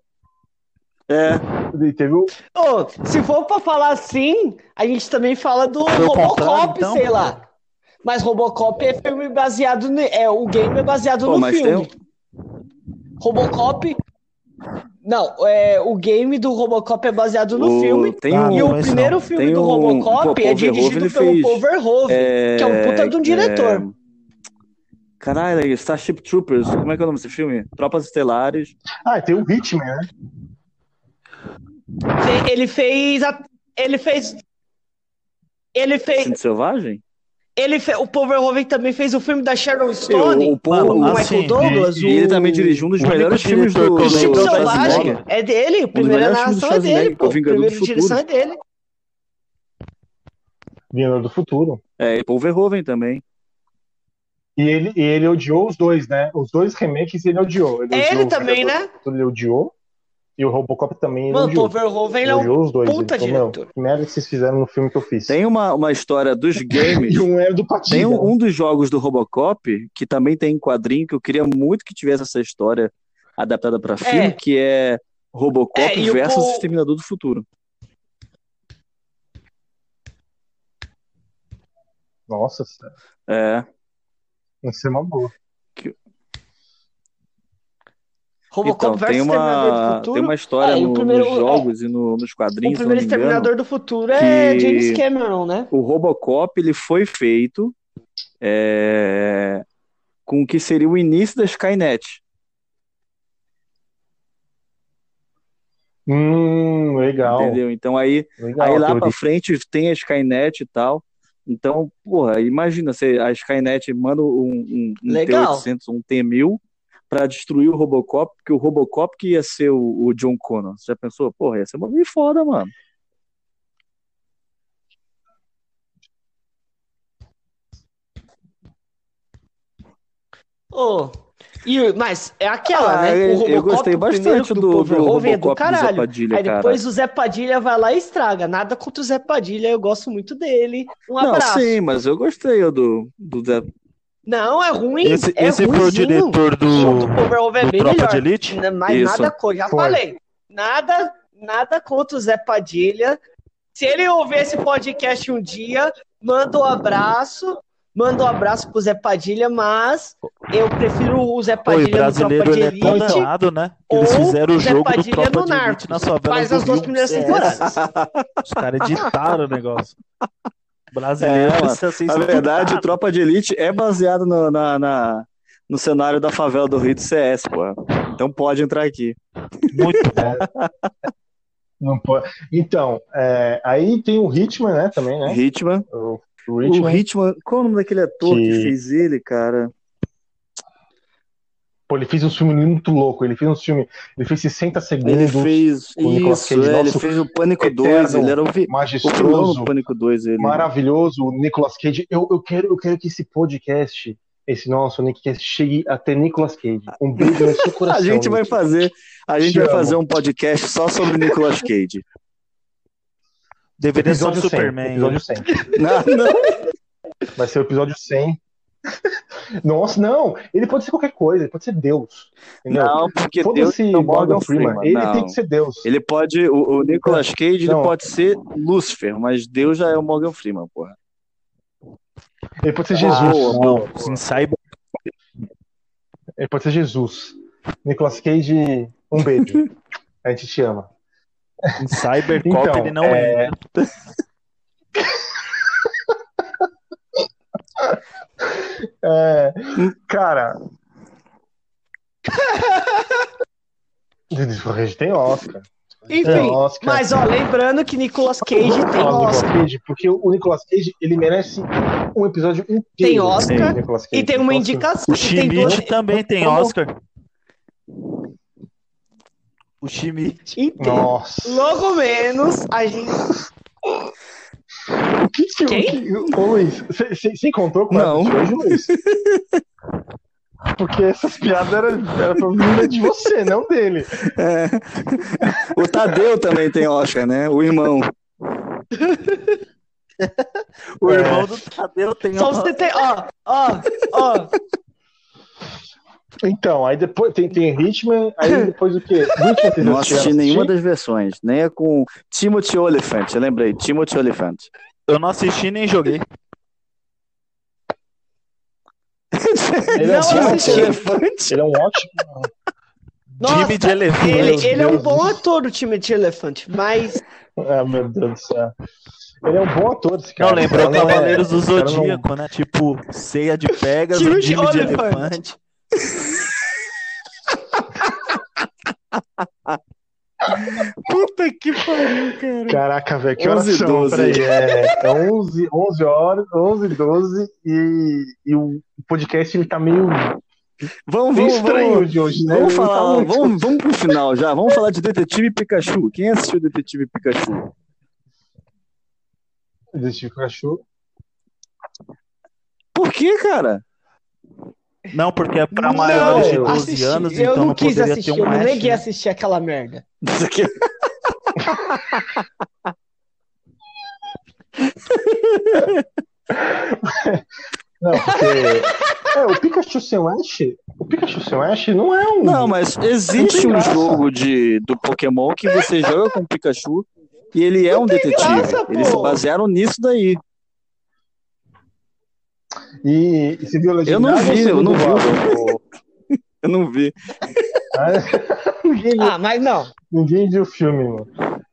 É, e teve o. ô, se for pra falar assim, a gente também fala do Foi Robocop, então? sei lá. Mas Robocop é filme baseado no. É, o game é baseado Pô, no mas filme. tem Robocop. Não, é, o game do Robocop é baseado no o- filme. Tem um, E o primeiro não. filme Tem do um- Robocop pô, é dirigido Verhoeven, pelo fez, Paul Verhoeven, é, que é um puta de um diretor. é, Caralho, Starship Troopers, como é que é o nome desse filme? Tropas Estelares. Ah, tem o Hitman, né? Ele fez. a- Ele fez. Ele fez. Instinto Selvagem? Ele fe- o Paul Verhoeven também fez o filme da Sharon Stone, o Paul- o ah, Michael sim. Douglas. E ele também dirigiu um dos o melhores filmes do, do Schwarzenegger. Selvagem é dele, a primeira filmes do narração é dele, pô. O primeira do direção é Futuro. dele. Vingador do Futuro. É, e Paul Verhoeven também. E ele, e ele odiou os dois, né? Os dois remakes ele odiou. Ele, É odiou ele o também, né? Futuro, Ele odiou. E o Robocop também Mano. Paul Verhoeven ele é um dois. puta ele diretor. que merda que vocês fizeram no filme que eu fiz. Tem uma, uma história dos games. E um era do Patinho. Tem um, um dos jogos do Robocop que também tem em quadrinho que eu queria muito que tivesse essa história adaptada pra filme, É. que é Robocop É, o versus Paul- Exterminador do Futuro. Nossa, sério. É. Isso é uma boa. Robocop Então, versus tem Exterminador do uma, Futuro. tem uma história É, o no- primeiro- nos jogos e no- nos O quadrinhos, se não primeiro me engano. Exterminador do Futuro é James Cameron, né? O Robocop ele foi feito é, com o que seria o início da Skynet. Hum, legal. Entendeu? Então aí legal Aí lá pra frente tem a Skynet e tal. Então, porra, imagina, você, a Skynet manda um, um, um Legal. T-800, um T-1000 pra destruir o Robocop, porque o Robocop que ia ser o, o John Connor. Você já pensou? Porra, ia ser uma bem foda, mano. Ô, e, mas é aquela, Ah, né? eu- O eu Robocop, gostei o primeiro bastante do do- do é do Robocop do Zé caralho. Padilha, Aí depois o Zé Padilha vai lá e estraga. Nada contra o Zé Padilha, eu gosto muito dele. Um Não, abraço. sim, mas eu gostei do, do Zé. Não, é ruim. Esse, é esse foi o diretor do, do Paul Verhoeven é do bem Tropa melhor. de Elite? Mas Isso. nada contra, já Foi. falei. Nada, nada contra o Zé Padilha. Se ele ouvir esse podcast um dia, manda um abraço. Manda um abraço pro Zé Padilha, mas eu prefiro o Zé Pô, e Padilha no Tropa brasileiro de ele é tão Elite. danado, né? Que Eles fizeram o Zé jogo do Padilha Tropa no de Elite na favela Faz do as duas primeiras CS. temporadas. Os caras editaram o negócio. Brasileiro É, Na verdade, o. Tropa de Elite é baseado no, na, na- no cenário da favela do Rio do CS, pô. Então pode entrar aqui. Muito bom. Não pode. Então, é, aí tem o Hitman, né, também, né? Hitman. O, o O Hitman. Hitman, qual é o nome daquele ator que, Que- fez ele, cara? Pô, ele fez um filme muito louco. Ele fez um filme. Ele fez 60 Ele segundos. fez o Nicolas isso, Cage, é, ele fez o Pânico eterno 2, ele era o, vi... o majestoso, do Pânico 2, ele. maravilhoso, o Nicolas Cage. Eu, eu, quero, eu quero que esse podcast, esse nosso Nickcast, chegue até Nicolas Cage. Um beijo no seu coração. A gente vai Nick. fazer, a gente Te vai amo. fazer um podcast só sobre Nicolas Cage. Deveria ser o Episódio 100. Superman. Episódio 100. Não, não. Vai ser o episódio 100. Nossa, não. Ele pode ser qualquer coisa. Ele pode ser Deus. Entendeu? Não, porque Deus Foda-se é o Morgan Freeman. Ele não. tem que ser Deus. Ele pode, o, o Nicolas Cage, ele Não. pode ser Lúcifer, mas Deus já é o Morgan Freeman, porra. Ele pode ser Jesus. Boa, boa. Sim, saiba. Ele pode ser Jesus. Nicolas Cage, um beijo. A gente te ama. Em Cybercop Então, ele não é- entra. É, cara. Nicolas Cage tem Oscar. Tem Enfim, Oscar. mas ó, lembrando que Nicolas Cage tem do Nicolas Oscar. Cage, porque o Nicolas Cage ele merece um episódio inteiro. Tem Oscar Cage. E tem uma Então, indicação. O tem duas... Schmidt também tem? Oscar. O Schmidt. Então, Nossa. logo menos a gente. O que que Quem? que- Ô Luiz, você- encontrou com Não. ela hoje, Luiz? Porque essas piadas eram era pra vinda de você, não dele. O Tadeu também tem Oscar, né? O irmão. O É. irmão do Tadeu tem Só uma... você tem. Ó, ó, ó. Então, aí depois tem, tem Hitman, aí depois o quê? Hitman, Não assisti nenhuma das versões, nem a com Timothy Olyphant, eu lembrei, Timothy Olyphant. Eu não assisti nem joguei. Ele é Não um assisti. ótimo- Ele é um ótimo. Nossa, Time de elefante. ele, ele é um bom ator, o time de elefante, mas. Ah, meu Deus do céu. Ele é um bom ator, esse cara. Não, lembrou não é- Cavaleiros do esse cara não- Zodíaco, né? Tipo, ceia de Pegasus, Time de time de elefante. elefante. Puta que pariu, cara. Caraca, velho, que 11 horas são? 12. Peraí, é, é 11, 11 horas, 11, 12 e, e o podcast ele tá meio, Vamos, meio vamos, estranho vamos. de hoje, né? Vamos tá falar, muito- vamos, vamos pro final já. Vamos falar de Detetive Pikachu. Quem assistiu Detetive Pikachu? Detetive Cachorro. Por que, cara? Não, porque é pra maiores de 12 assisti. anos, eu então não não quis poderia assistir, ter um eu não neguei né? assistir aquela merda. Isso aqui- Não, porque. É, o Pikachu sem o Ash. O Pikachu sem o Ash não é um. Não, mas existe um jogo de, do Pokémon que você joga com o Pikachu e ele é um detetive. graça. Eles se basearam nisso daí. E, e a Eu não vi, eu não vi. Eu não vi. ninguém, Ah, mas não. ninguém viu o filme, mano.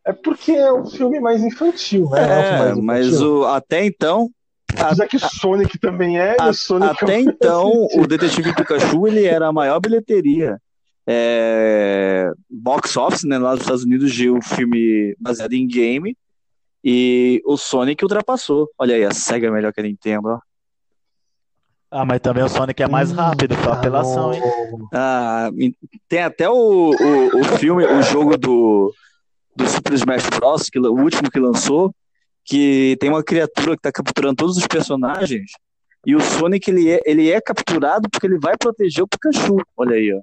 É porque é um filme mais infantil, né? É, mais mas infantil. o, até então, Apesar que o Sonic também é, e A- o Sonic é até um- então, o Detetive Pikachu ele era a maior bilheteria é, box office, né, lá nos Estados Unidos de um filme baseado em game. E o Sonic ultrapassou. Olha aí, a SEGA é melhor que a Nintendo, ó. Ah, mas também o Sonic é mais rápido, foi apelação, hein? Ah, tem até o, o, o filme, o jogo do, do Super Smash Bros., que, o último que lançou, que tem uma criatura que está capturando todos os personagens, e o Sonic ele é, ele é capturado porque ele vai proteger o Pikachu. Olha aí, ó.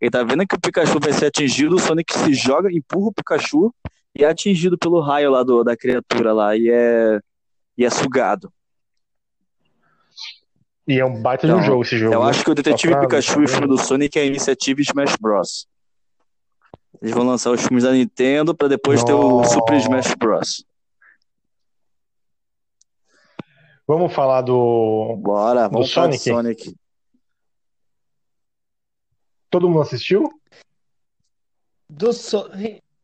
Ele tá vendo que o Pikachu vai ser atingido, o Sonic se joga, empurra o Pikachu e é atingido pelo raio lá do, da criatura lá, e é, e é sugado. E é um baita de um Então, jogo esse jogo. Eu né? acho que o Detetive pra- Pikachu e o filme do Sonic é a iniciativa Smash Bros. Eles vão lançar os filmes da Nintendo pra depois ter o. Super Smash Bros. Vamos falar do. Bora, Do vamos falar de Sonic? Sonic. Todo mundo assistiu? Do so...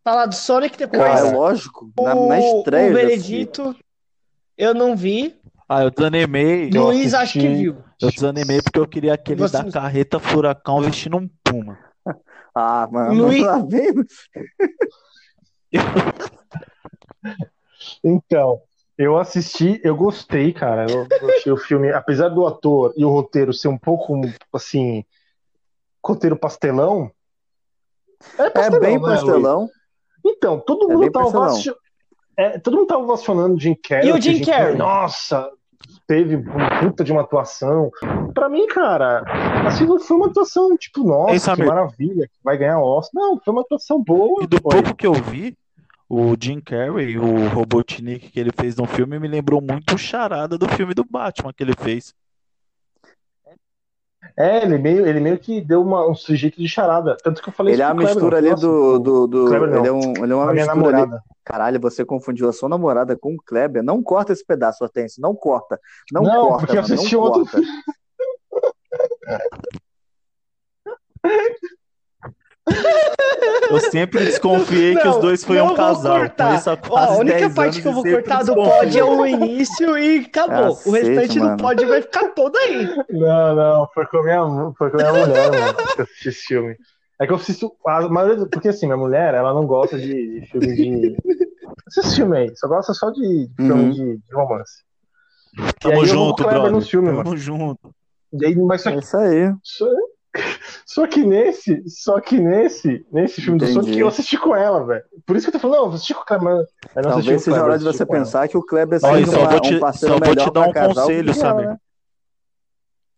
Falar do Sonic depois. Ah, Cara, é lógico. Na, o, na estreia. o Veredito, eu não vi. Ah, eu desanimei. Eu Luiz acho que assisti. viu. Eu desanimei porque eu queria aquele Você- da carreta furacão vestindo um puma. assisti. Ah, mano. Luiz- Lá vem- Então, eu assisti, eu gostei, cara. Eu, eu achei o filme, apesar do ator e o roteiro ser um pouco assim, roteiro pastelão. É, É pastelão, bem né, Luiz? pastelão. Então, todo É mundo pastelão. vaci- é, todo mundo tava ovacionando o Jim Carrey. E o que Jim Carrey? Nossa, teve uma puta de uma atuação. Pra mim, cara, assim, não foi uma atuação tipo, nossa, Ei, que maravilha, que vai ganhar Oscar. Não, foi uma atuação boa. E do foi. pouco que eu vi, o Jim Carrey, o Robotnik que ele fez no filme, me lembrou muito o Charada do filme do Batman que ele fez. É, ele meio, ele meio que deu uma, um sujeito de charada. Tanto que eu falei Ele é isso uma pro Kleber, mistura ali do. do, do- Kleber ele, é um, ele é uma mistura ali. namorada. Caralho, você confundiu a sua namorada com o Kleber. Não corta esse pedaço, Hortêncio. Não corta. Não, Não, corta, porque eu mano. assisti outro corta. Eu sempre desconfiei que Não, os dois foi não um casal. há Ó, a única 10 parte anos que eu vou cortar do pod é o início e acabou. o Cacete, restante mano. do pod vai ficar todo aí. Não, não, foi com a minha, foi com a minha mulher, mano, que eu assisti esse filme. É que eu assisto. A maioria, porque assim, minha mulher, ela não gosta de, de filme de. Esses filmes aí, só gosta só de, de filme Uhum. de, de romance. Aí Tamo junto, o brother. filme, Tamo mano. junto. Aí, mas só É que, isso aí. Só, que nesse, só que nesse, nesse filme do Entendi. Sonic, eu assisti com ela, velho. Por isso que eu tô falando, não, eu assisti com o Kleber. mas eu não assisti com Talvez seja a hora de você pensar que o Kleber seja só uma- vou te- um parceiro só vou melhor te dar um casal conselho, Samir. né?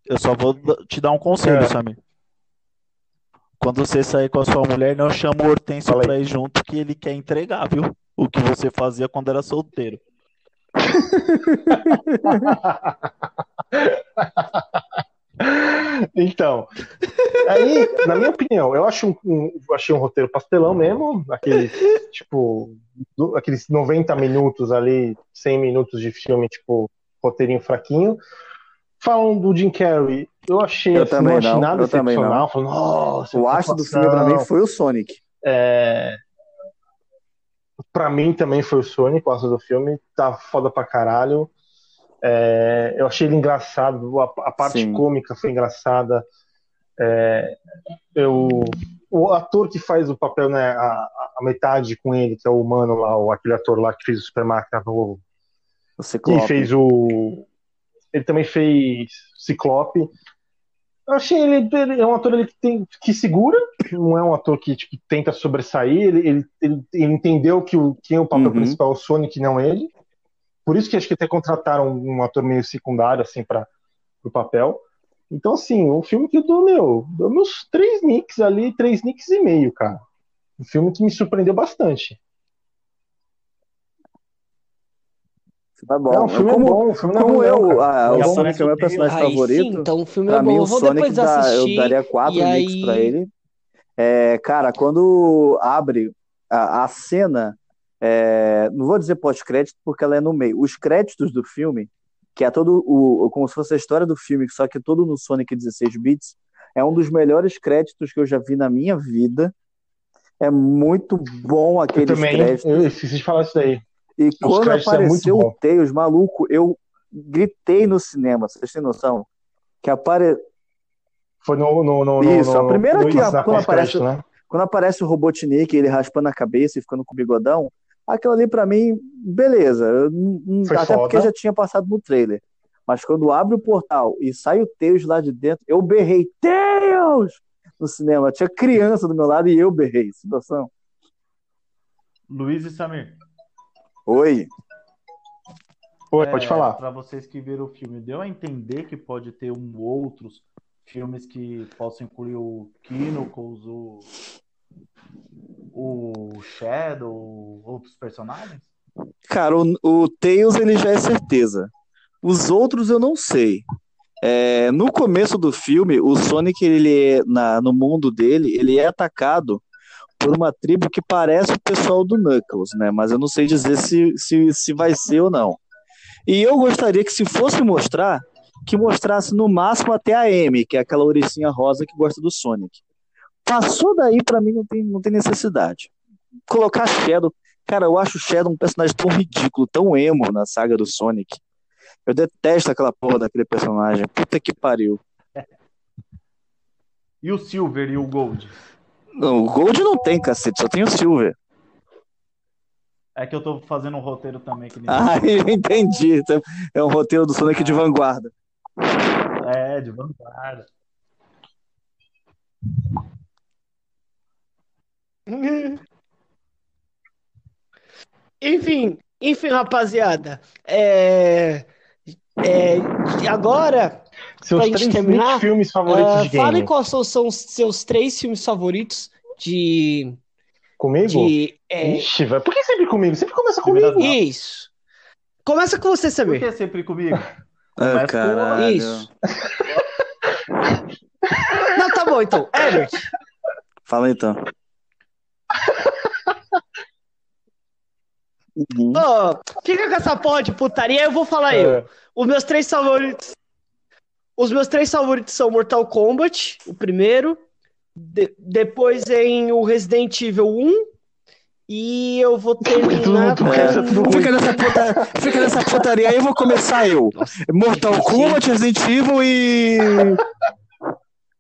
Eu só vou te dar um conselho, É. Samir. Quando você sair com a sua mulher, não chama o Hortêncio Fala aí. pra ir junto, que ele quer entregar, viu? O que você fazia quando era solteiro. então, aí, na minha opinião, eu acho um, um, achei um roteiro pastelão mesmo, aquele, tipo, do, aqueles 90 minutos ali, 100 minutos de filme, tipo, roteirinho fraquinho. Falando do Jim Carrey, eu achei Eu assim, também não achei não, nada eu excepcional. Falei, Nossa, O astro do filme pra mim foi o Sonic. É... Pra mim também foi o Sonic, o astro do filme, tá foda pra caralho. É, Eu achei ele engraçado, a, a parte Sim. cômica foi engraçada. É, eu, o ator que faz o papel, né, a, a metade com ele, que é o humano lá, o, aquele ator lá que fez o Super Máquina novo, O Ciclope. fez o. Ele também fez Ciclope. Eu achei ele, ele é um ator ele que, tem, que segura, não é um ator que tipo, tenta sobressair. Ele, ele, ele, ele entendeu que o, quem é o papel Uhum. principal é o Sonic, não ele. Por isso que acho que até contrataram um ator meio secundário assim para o papel. Então, assim, um filme que eu dou, meu, dou meus três nicks ali, três nicks e meio, cara. Um filme que me surpreendeu bastante. Tá bom. Não, o filme como, é bom, o filme não é como não, eu, ah, É o bom. Sonic é o meu personagem Aí favorito. sim, então o filme Pra é mim, bom. o Eu vou Sonic depois dá- assistir. eu daria quatro nicks aí- pra ele. É, cara, quando abre a, a cena, é, não vou dizer pós-crédito porque ela é no meio. Os créditos do filme, que é todo o, como se fosse a história do filme, só que todo no Sonic 16 bits, é um dos melhores créditos que eu já vi na minha vida. É muito bom Eu aqueles também, créditos. eu esqueci de falar isso daí. E quando créditos é apareceu muito o. Tails, maluco, eu gritei no cinema, vocês têm noção? Que apare... Foi no, no, no, no- Isso, a no- primeira no- que a- quando aparece- né? quando aparece o Robotnik, ele raspando a cabeça e ficando com o bigodão, aquilo ali pra mim, beleza. Não- até foda. porque já tinha passado no trailer. Mas quando abre o portal e sai o Tails lá de dentro, eu berrei, Tails! No cinema. Tinha criança do meu lado e eu berrei. Situação. Luiz e Samir. Oi. Oi, pode É, falar. Para vocês que viram o filme, deu a entender que pode ter um outros filmes que possam incluir o Knuckles, o, o Shadow, outros personagens? Cara, o, o Tails ele já é certeza. Os outros eu não sei. É, no começo do filme, o Sonic, ele é, na, no mundo dele, ele é atacado por uma tribo que parece o pessoal do Knuckles, né? Mas eu não sei dizer se, se, se vai ser ou não. E eu gostaria que se fosse mostrar, que mostrasse no máximo até a Amy, que é aquela ouricinha rosa que gosta do Sonic. Passou daí, pra mim, não tem, não tem necessidade. Colocar Shadow. Cara, eu acho o Shadow um personagem tão ridículo, tão emo na saga do Sonic. Eu detesto aquela porra daquele personagem. Puta que pariu. E o Silver e o Gold? Não, o Gold não tem, cacete, só tem o Silver. É que eu tô fazendo um roteiro também. Que nem- Ah, eu entendi. Então, É um roteiro do Sonic de vanguarda. É, de vanguarda. Enfim, enfim, rapaziada. É, é, agora, Seus pra gente três terminar, filmes favoritos ah, de falem game. quais são, são os seus três filmes favoritos de. Comigo? de é, Ixi, velho. Por que sempre comigo? Sempre começa comigo. isso. Começa com você, Por Samir. que sempre comigo? Ah, caralho. Isso. Não, tá bom então. Herbert, Fala então. Uhum. ó, fica com essa porra de putaria, eu vou falar eu. É, Os meus três favoritos. Os meus três favoritos são Mortal Kombat, o primeiro. de- depois em o Resident Evil 1. E eu vou terminar com. é, Fica nessa, puta, fica nessa putaria aí, eu vou começar eu. Mortal Kombat, Resident Evil e.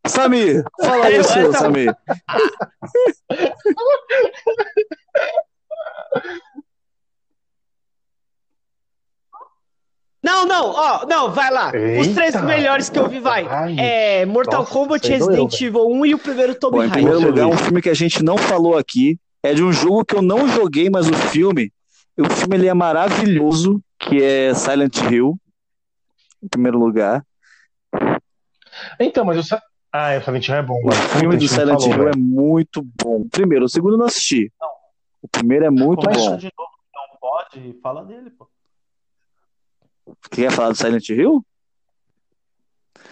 Samir, fala aí Eu- o seu, essa- Samir. Não, não, ó, não, vai lá. Os Eita. três melhores que eu vi, vai. Ai, É Mortal nossa, Kombat, Resident Evil 1 e o primeiro Tomb Bom, em Raider. primeiro lugar, um filme que a gente não falou aqui é de um jogo que eu não joguei, mas o filme, o filme ele é maravilhoso, que é Silent Hill. Em primeiro lugar. Então, mas Ah, o Silent Hill é bom, O filme do não Silent falou, Hill é velho. muito bom. Primeiro, o segundo eu não assisti. O primeiro é muito Começa bom. de novo, não pode? Fala dele, pô. Quer falar do Silent Hill?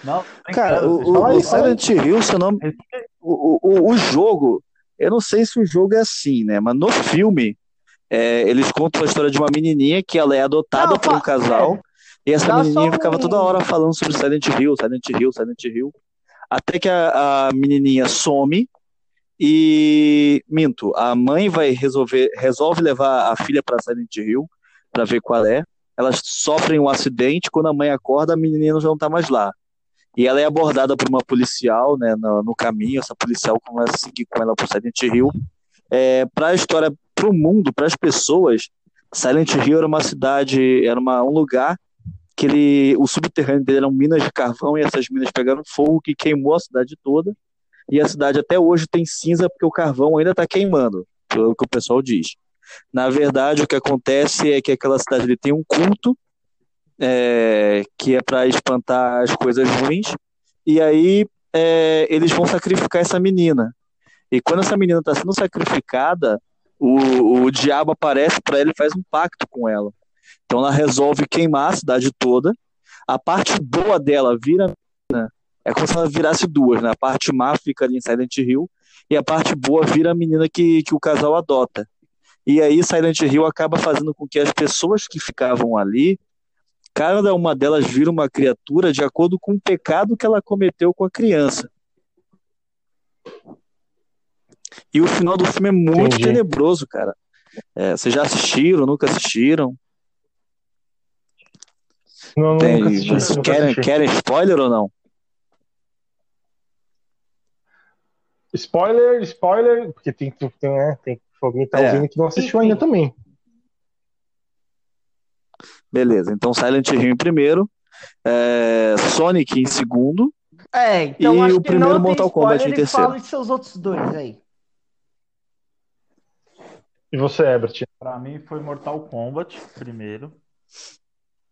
Não, Cara, o, o, aí, o. Silent Hill, seu nome. O, o, o jogo, eu não sei se o jogo é assim, né? Mas no filme, é, eles contam a história de uma menininha que ela é adotada Não, por um casal. E essa Dá menininha ficava um- toda hora falando sobre Silent Hill, Silent Hill, Silent Hill. Até que a, a menininha some e minto, a mãe vai resolver, resolve levar a filha para Silent Hill para ver qual é. Elas sofrem um acidente, quando a mãe acorda, a menina já não tá mais lá. E ela é abordada por uma policial, né, no, no caminho. Essa policial começa a seguir com ela pro Silent Hill. É, para a história, para o mundo, para as pessoas, Silent Hill era uma cidade, era uma, um lugar que ele, o subterrâneo dele eram minas de carvão e essas minas pegaram fogo que queimou a cidade toda. E a cidade até hoje tem cinza porque o carvão ainda está queimando, pelo que o pessoal diz. Na verdade, o que acontece é que aquela cidade ele tem um culto é, que é para espantar as coisas ruins. E aí é, eles vão sacrificar essa menina. E quando essa menina está sendo sacrificada, o, o diabo aparece para ela e faz um pacto com ela. Então ela resolve queimar a cidade toda. A parte boa dela vira. né, É como se ela virasse duas, né? A parte má fica ali em Silent Hill e a parte boa vira a menina que, que o casal adota. E aí Silent Hill acaba fazendo com que as pessoas que ficavam ali, cada uma delas vira uma criatura de acordo com o pecado que ela cometeu com a criança. E o final do filme é muito Entendi. tenebroso, cara. É, vocês já assistiram, nunca assistiram? Não, Tem- nunca assisti, vocês nunca querem, assisti. querem spoiler ou não? Spoiler, spoiler, porque tem, tem, né, tem alguém tá É. ouvindo que não assistiu ainda também. Beleza, então Silent Hill em primeiro, é, Sonic em segundo, É, então E acho o que primeiro não Mortal Kombat spoiler em e terceiro. fala de seus outros dois aí. E você, Herbert? Pra mim foi Mortal Kombat primeiro.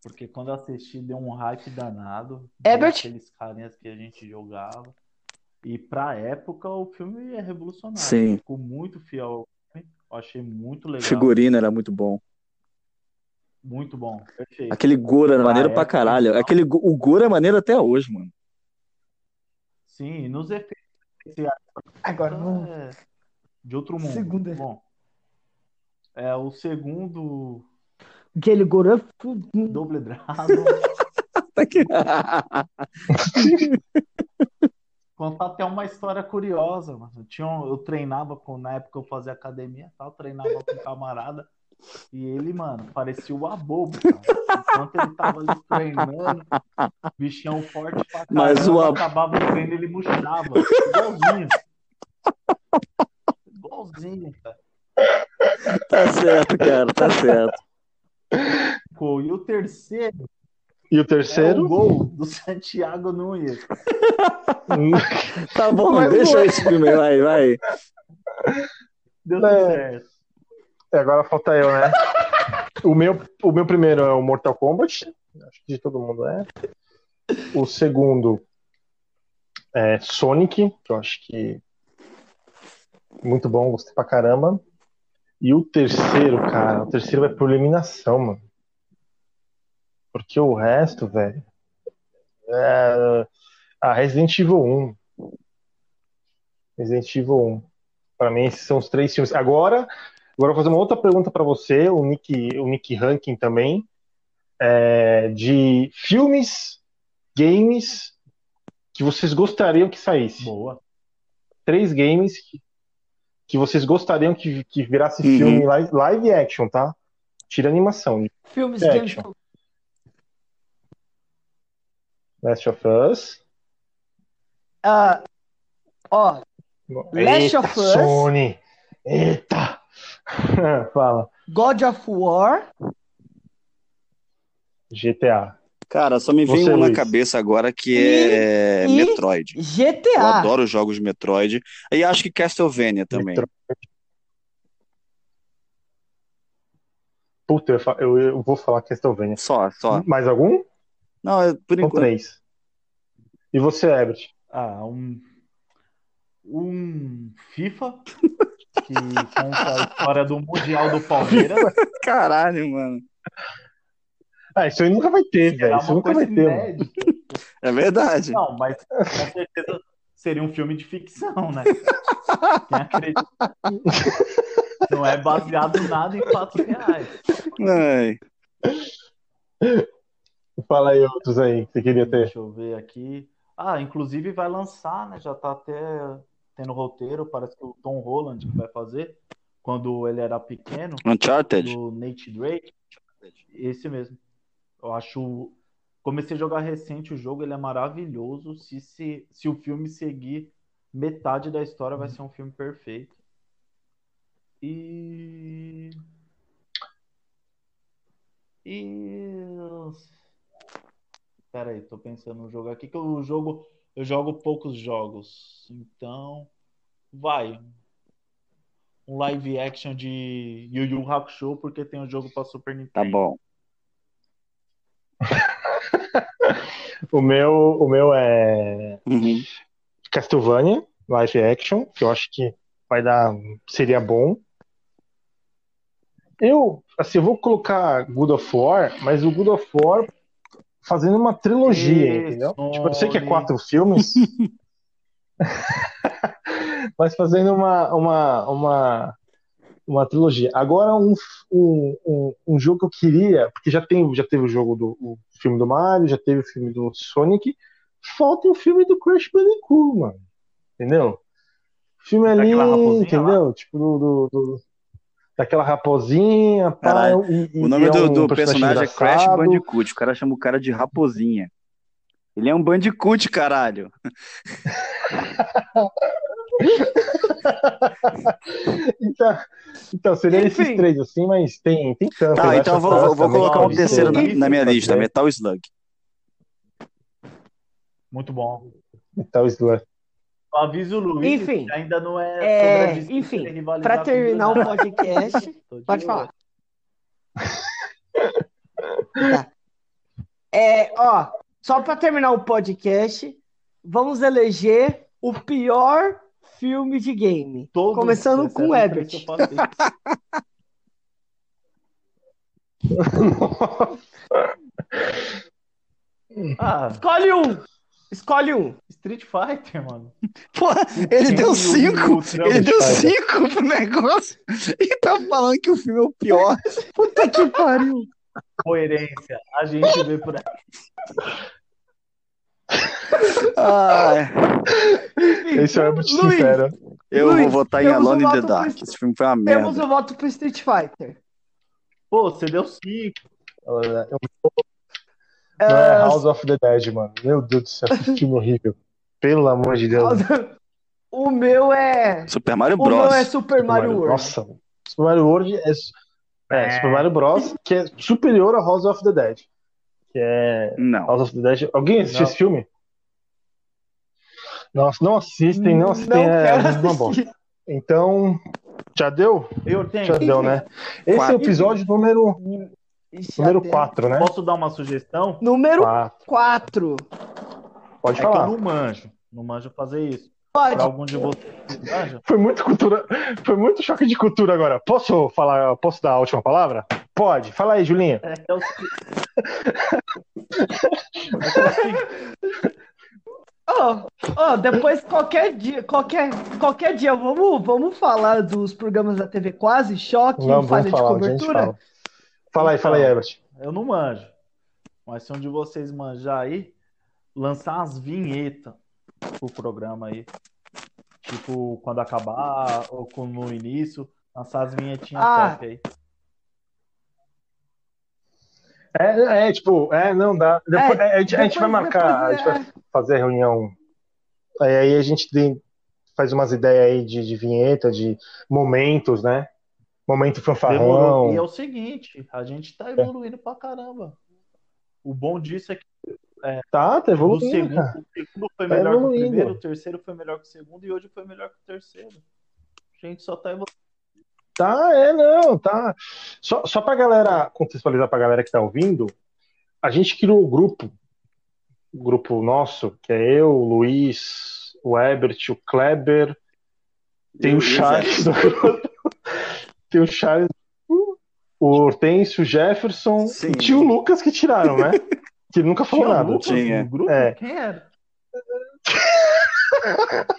Porque quando eu assisti deu um hype danado. de Herbert? Aqueles carinhas que a gente jogava. E pra época o filme é revolucionário. Sim. Ficou muito fiel. Eu achei muito legal. figurino era muito bom. Muito bom. Perfeito. Aquele Goro era Pra maneiro pra época, caralho. Aquele, o Goro é maneiro até hoje, mano. Sim, e nos efeitos especiais Agora é de outro mundo. Segundo é- Bom. É o segundo Aquele Goran. fu- Double Dragon. Contar até uma história curiosa, mano. Eu, tinha um- eu treinava com, na época eu fazia academia, tal, treinava com um camarada. E ele, mano, parecia o abobo, cara. Enquanto ele tava ali treinando, bichão forte pra caramba, Mas o Ab- acabava o treino, ele murchava. Igualzinho. Igualzinho, cara. Tá certo, cara, tá certo. E o terceiro E o é o terceiro? gol do Santiago Nunes. Tá bom, Mas deixa é. esse filme aí, vai, vai. Deu tudo É. certo. É, agora falta eu, né? O meu, o meu primeiro é o Mortal Kombat. Acho que de todo mundo é. O segundo é Sonic, que eu acho que muito bom, gostei pra caramba. E o terceiro, cara, o terceiro vai por eliminação, mano. Porque o resto, velho. É... Ah, Resident Evil 1. Resident Evil 1. Pra mim, esses são os três filmes. Agora, agora eu vou fazer uma outra pergunta pra você, o Nick, o Nick Ranking também. É, de filmes, games que vocês gostariam que saísse. Boa. Três games que, que vocês gostariam que, que virasse Uhum. filme live, live action, tá? Tira animação. Filmes games. action. Last of Us. Ah, ó, Last Eita, of Us. Sony. Eita. Fala. God of War. GTA. Cara, só me vem um na cabeça agora que E- é e- Metroid. Eu GTA. adoro jogos de Metroid. E acho que Castlevania também. Metro- Puta, eu, eu, eu vou falar Castlevania. Só, só. Mais algum? Não, é por São enquanto. três. E você, Herbert? Ah, um, um FIFA que conta a história do Mundial do Palmeiras. Caralho, mano. Ah, isso aí nunca vai ter, velho. Isso nunca vai ter, mano. É verdade. Não, mas com certeza seria um filme de ficção, né? Quem acredita? Não é baseado em nada em fatos reais. Ai. Fala aí outros aí que você queria ter. Deixa eu ver aqui. Ah, inclusive vai lançar, né? Já tá até tendo roteiro, parece que o Tom Holland que vai fazer, quando ele era pequeno, Uncharted. do Nate Drake. Esse mesmo. Eu acho. Comecei a jogar recente o jogo, ele é maravilhoso. Se, se, se o filme seguir metade da história, vai ser um filme perfeito. E. E. Pera aí, tô pensando no jogo aqui, que eu jogo. Eu jogo poucos jogos. Então. Vai. Um live action de Yu Yu Hakusho, porque tem o jogo pra Super Nintendo. Tá bom. O meu, o meu é Uhum. Castlevania, live action, que eu acho que vai dar, seria bom. Eu, assim, eu vou colocar God of War, mas o God of War fazendo uma trilogia, entendeu? Tipo, eu sei que é quatro filmes, mas fazendo uma, uma, uma, uma trilogia. Agora, um, um, um, um jogo que eu queria, porque já, tem, já teve o jogo do o filme do Mario, já teve o filme do Sonic, falta o filme do Crash Bandicoot, mano. Entendeu? O filme ali, entendeu? Tipo, do, do- do- daquela raposinha, pá, e- O nome é do, um do personagem é Crash. Bandicoot. O cara chama o cara de raposinha. Ele é um Bandicoot, caralho. Então, então seria esses Enfim. três assim, mas tem, tem tanto. Tá, né? então eu vou, vou- vou colocar um terceiro na, na minha lista. Metal Slug. Muito bom. Metal Slug. Aviso o Luiz, Enfim. que ainda não é, É, sobre a disputa enfim, com terminar o podcast, pode olho. falar. Tá. É, ó, só pra terminar o podcast, vamos eleger o pior filme de game. Todos, Começando com o falei. Ah, Escolhe um! Escolhe um! Street Fighter, mano. Porra, ele deu cinco. Ele deu cinco pro negócio e tá falando que o filme é o pior. Puta que pariu. Coerência. A gente vê por aí. Ai, Esse é o Herbert Luiz, Sincero. eu Luiz, vou votar em temos um Alone in the Dark. pro- Esse filme foi uma Temos merda. o voto pro Street Fighter. Pô, você deu cinco. Não é Ah, House of the Dead, mano. Meu Deus do céu, que filme horrível. Pelo amor de Deus. O meu é. Super Mario O meu Bros. é Super Mario World. Nossa, Super Mario World é, é, Super Mario Bros. que é superior a House of the Dead. Que é Não. House of the Dead. Alguém assistiu Não. esse filme? Nossa, não assistem, não assistem. Não é uma bosta. Então, já deu? Eu tenho. Já deu, né? Esse é Quatro. o episódio número, número até- 4, né? Posso dar uma sugestão? Número 4. 4. Pode É que eu falar. não manjo. Não manjo fazer isso. Pode. Pra algum de vocês Foi muito cultura, foi muito choque de cultura agora. Posso falar, posso dar a última palavra? Pode. Fala aí, Julinho. é, é o seguinte. Que o seguinte, Ó, ó, depois qualquer dia, qualquer, qualquer dia, vamos, vamos falar dos programas da TV Quase, Choque, Vamos, Falha vamos de falar, a gente Cobertura. Fala. Aí, fala aí, Então. Herbert. Eu não manjo. Mas se um de vocês manjar aí, lançar as vinhetas pro programa aí. Tipo, quando acabar, ou no início, lançar as vinhetinhas Ah. top aí. É, é, tipo, é, não dá. Depois, É, é, a, gente, a gente vai depois- marcar, a depois gente vai fazer a reunião. Aí, aí a gente tem- faz umas ideias aí de, de vinheta, de momentos, né? Momento Demorou. E é fanfarrão. o seguinte, a gente tá evoluindo pra caramba. O bom disso é que Tá, tá o evoluindo, segundo, cara. o segundo foi Tá melhor que o evoluindo. primeiro, o terceiro foi melhor que o segundo e hoje foi melhor que o terceiro. A gente só tá evoluindo. Tá, é, não, tá. Só, só pra galera, contextualizar pra galera que tá ouvindo, a gente criou o grupo, o grupo nosso, que é eu, o Luiz, o Herbert, o Kleber, tem o o Charles do grupo, tem o Charles, o Hortêncio, o Jefferson Sim. e tinha o Lucas que tiraram, né? que nunca falou Tinha nada. Lucas Tinha. no grupo? É. Quem era?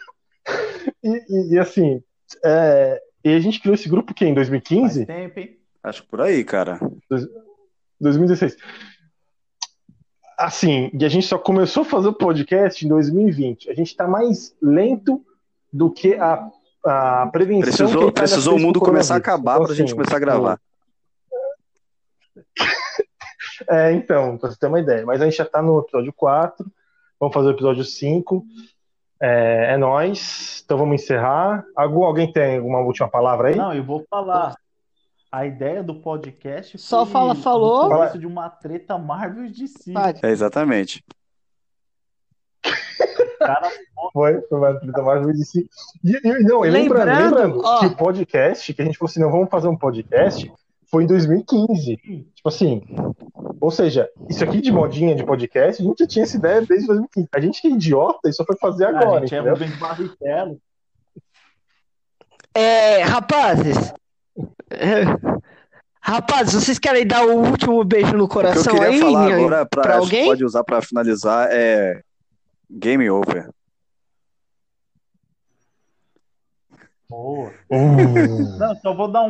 E, e- e, assim, é, e a gente criou esse grupo que em Faz 2015, tempo, hein? Acho que por aí, cara. 2016. Assim, e a gente só começou a fazer o podcast em 2020. A gente está mais lento do que a, a prevenção. a Precisou, precisou o mundo começar a acabar Então, pra gente assim, começar a gravar. É, então, pra você ter uma ideia. Mas a gente já tá no episódio 4. Vamos fazer o episódio 5. É, é nóis. Então vamos encerrar. Algum, alguém tem alguma última palavra aí? Não, eu vou falar. A ideia do podcast Só foi fala, falou. de uma treta Marvel de si. É, exatamente. Cara, Foi, foi uma treta mais eu disse. E, e- não, e lembrando, Lembrando, ó. que o podcast, que a gente falou assim, não, vamos fazer um podcast, foi em 2015. Tipo assim, ou seja, isso aqui de modinha de podcast, a gente já tinha essa ideia desde 2015. A gente que é idiota e só foi fazer a agora, gente é entendeu? Rubens Barrichello. É, rapazes. é, rapazes, vocês querem dar o último beijo no O que eu coração queria aí? falar agora, pra, pra alguém? pode usar pra finalizar, é Game Over. Boa. Hum. Não, só vou dar um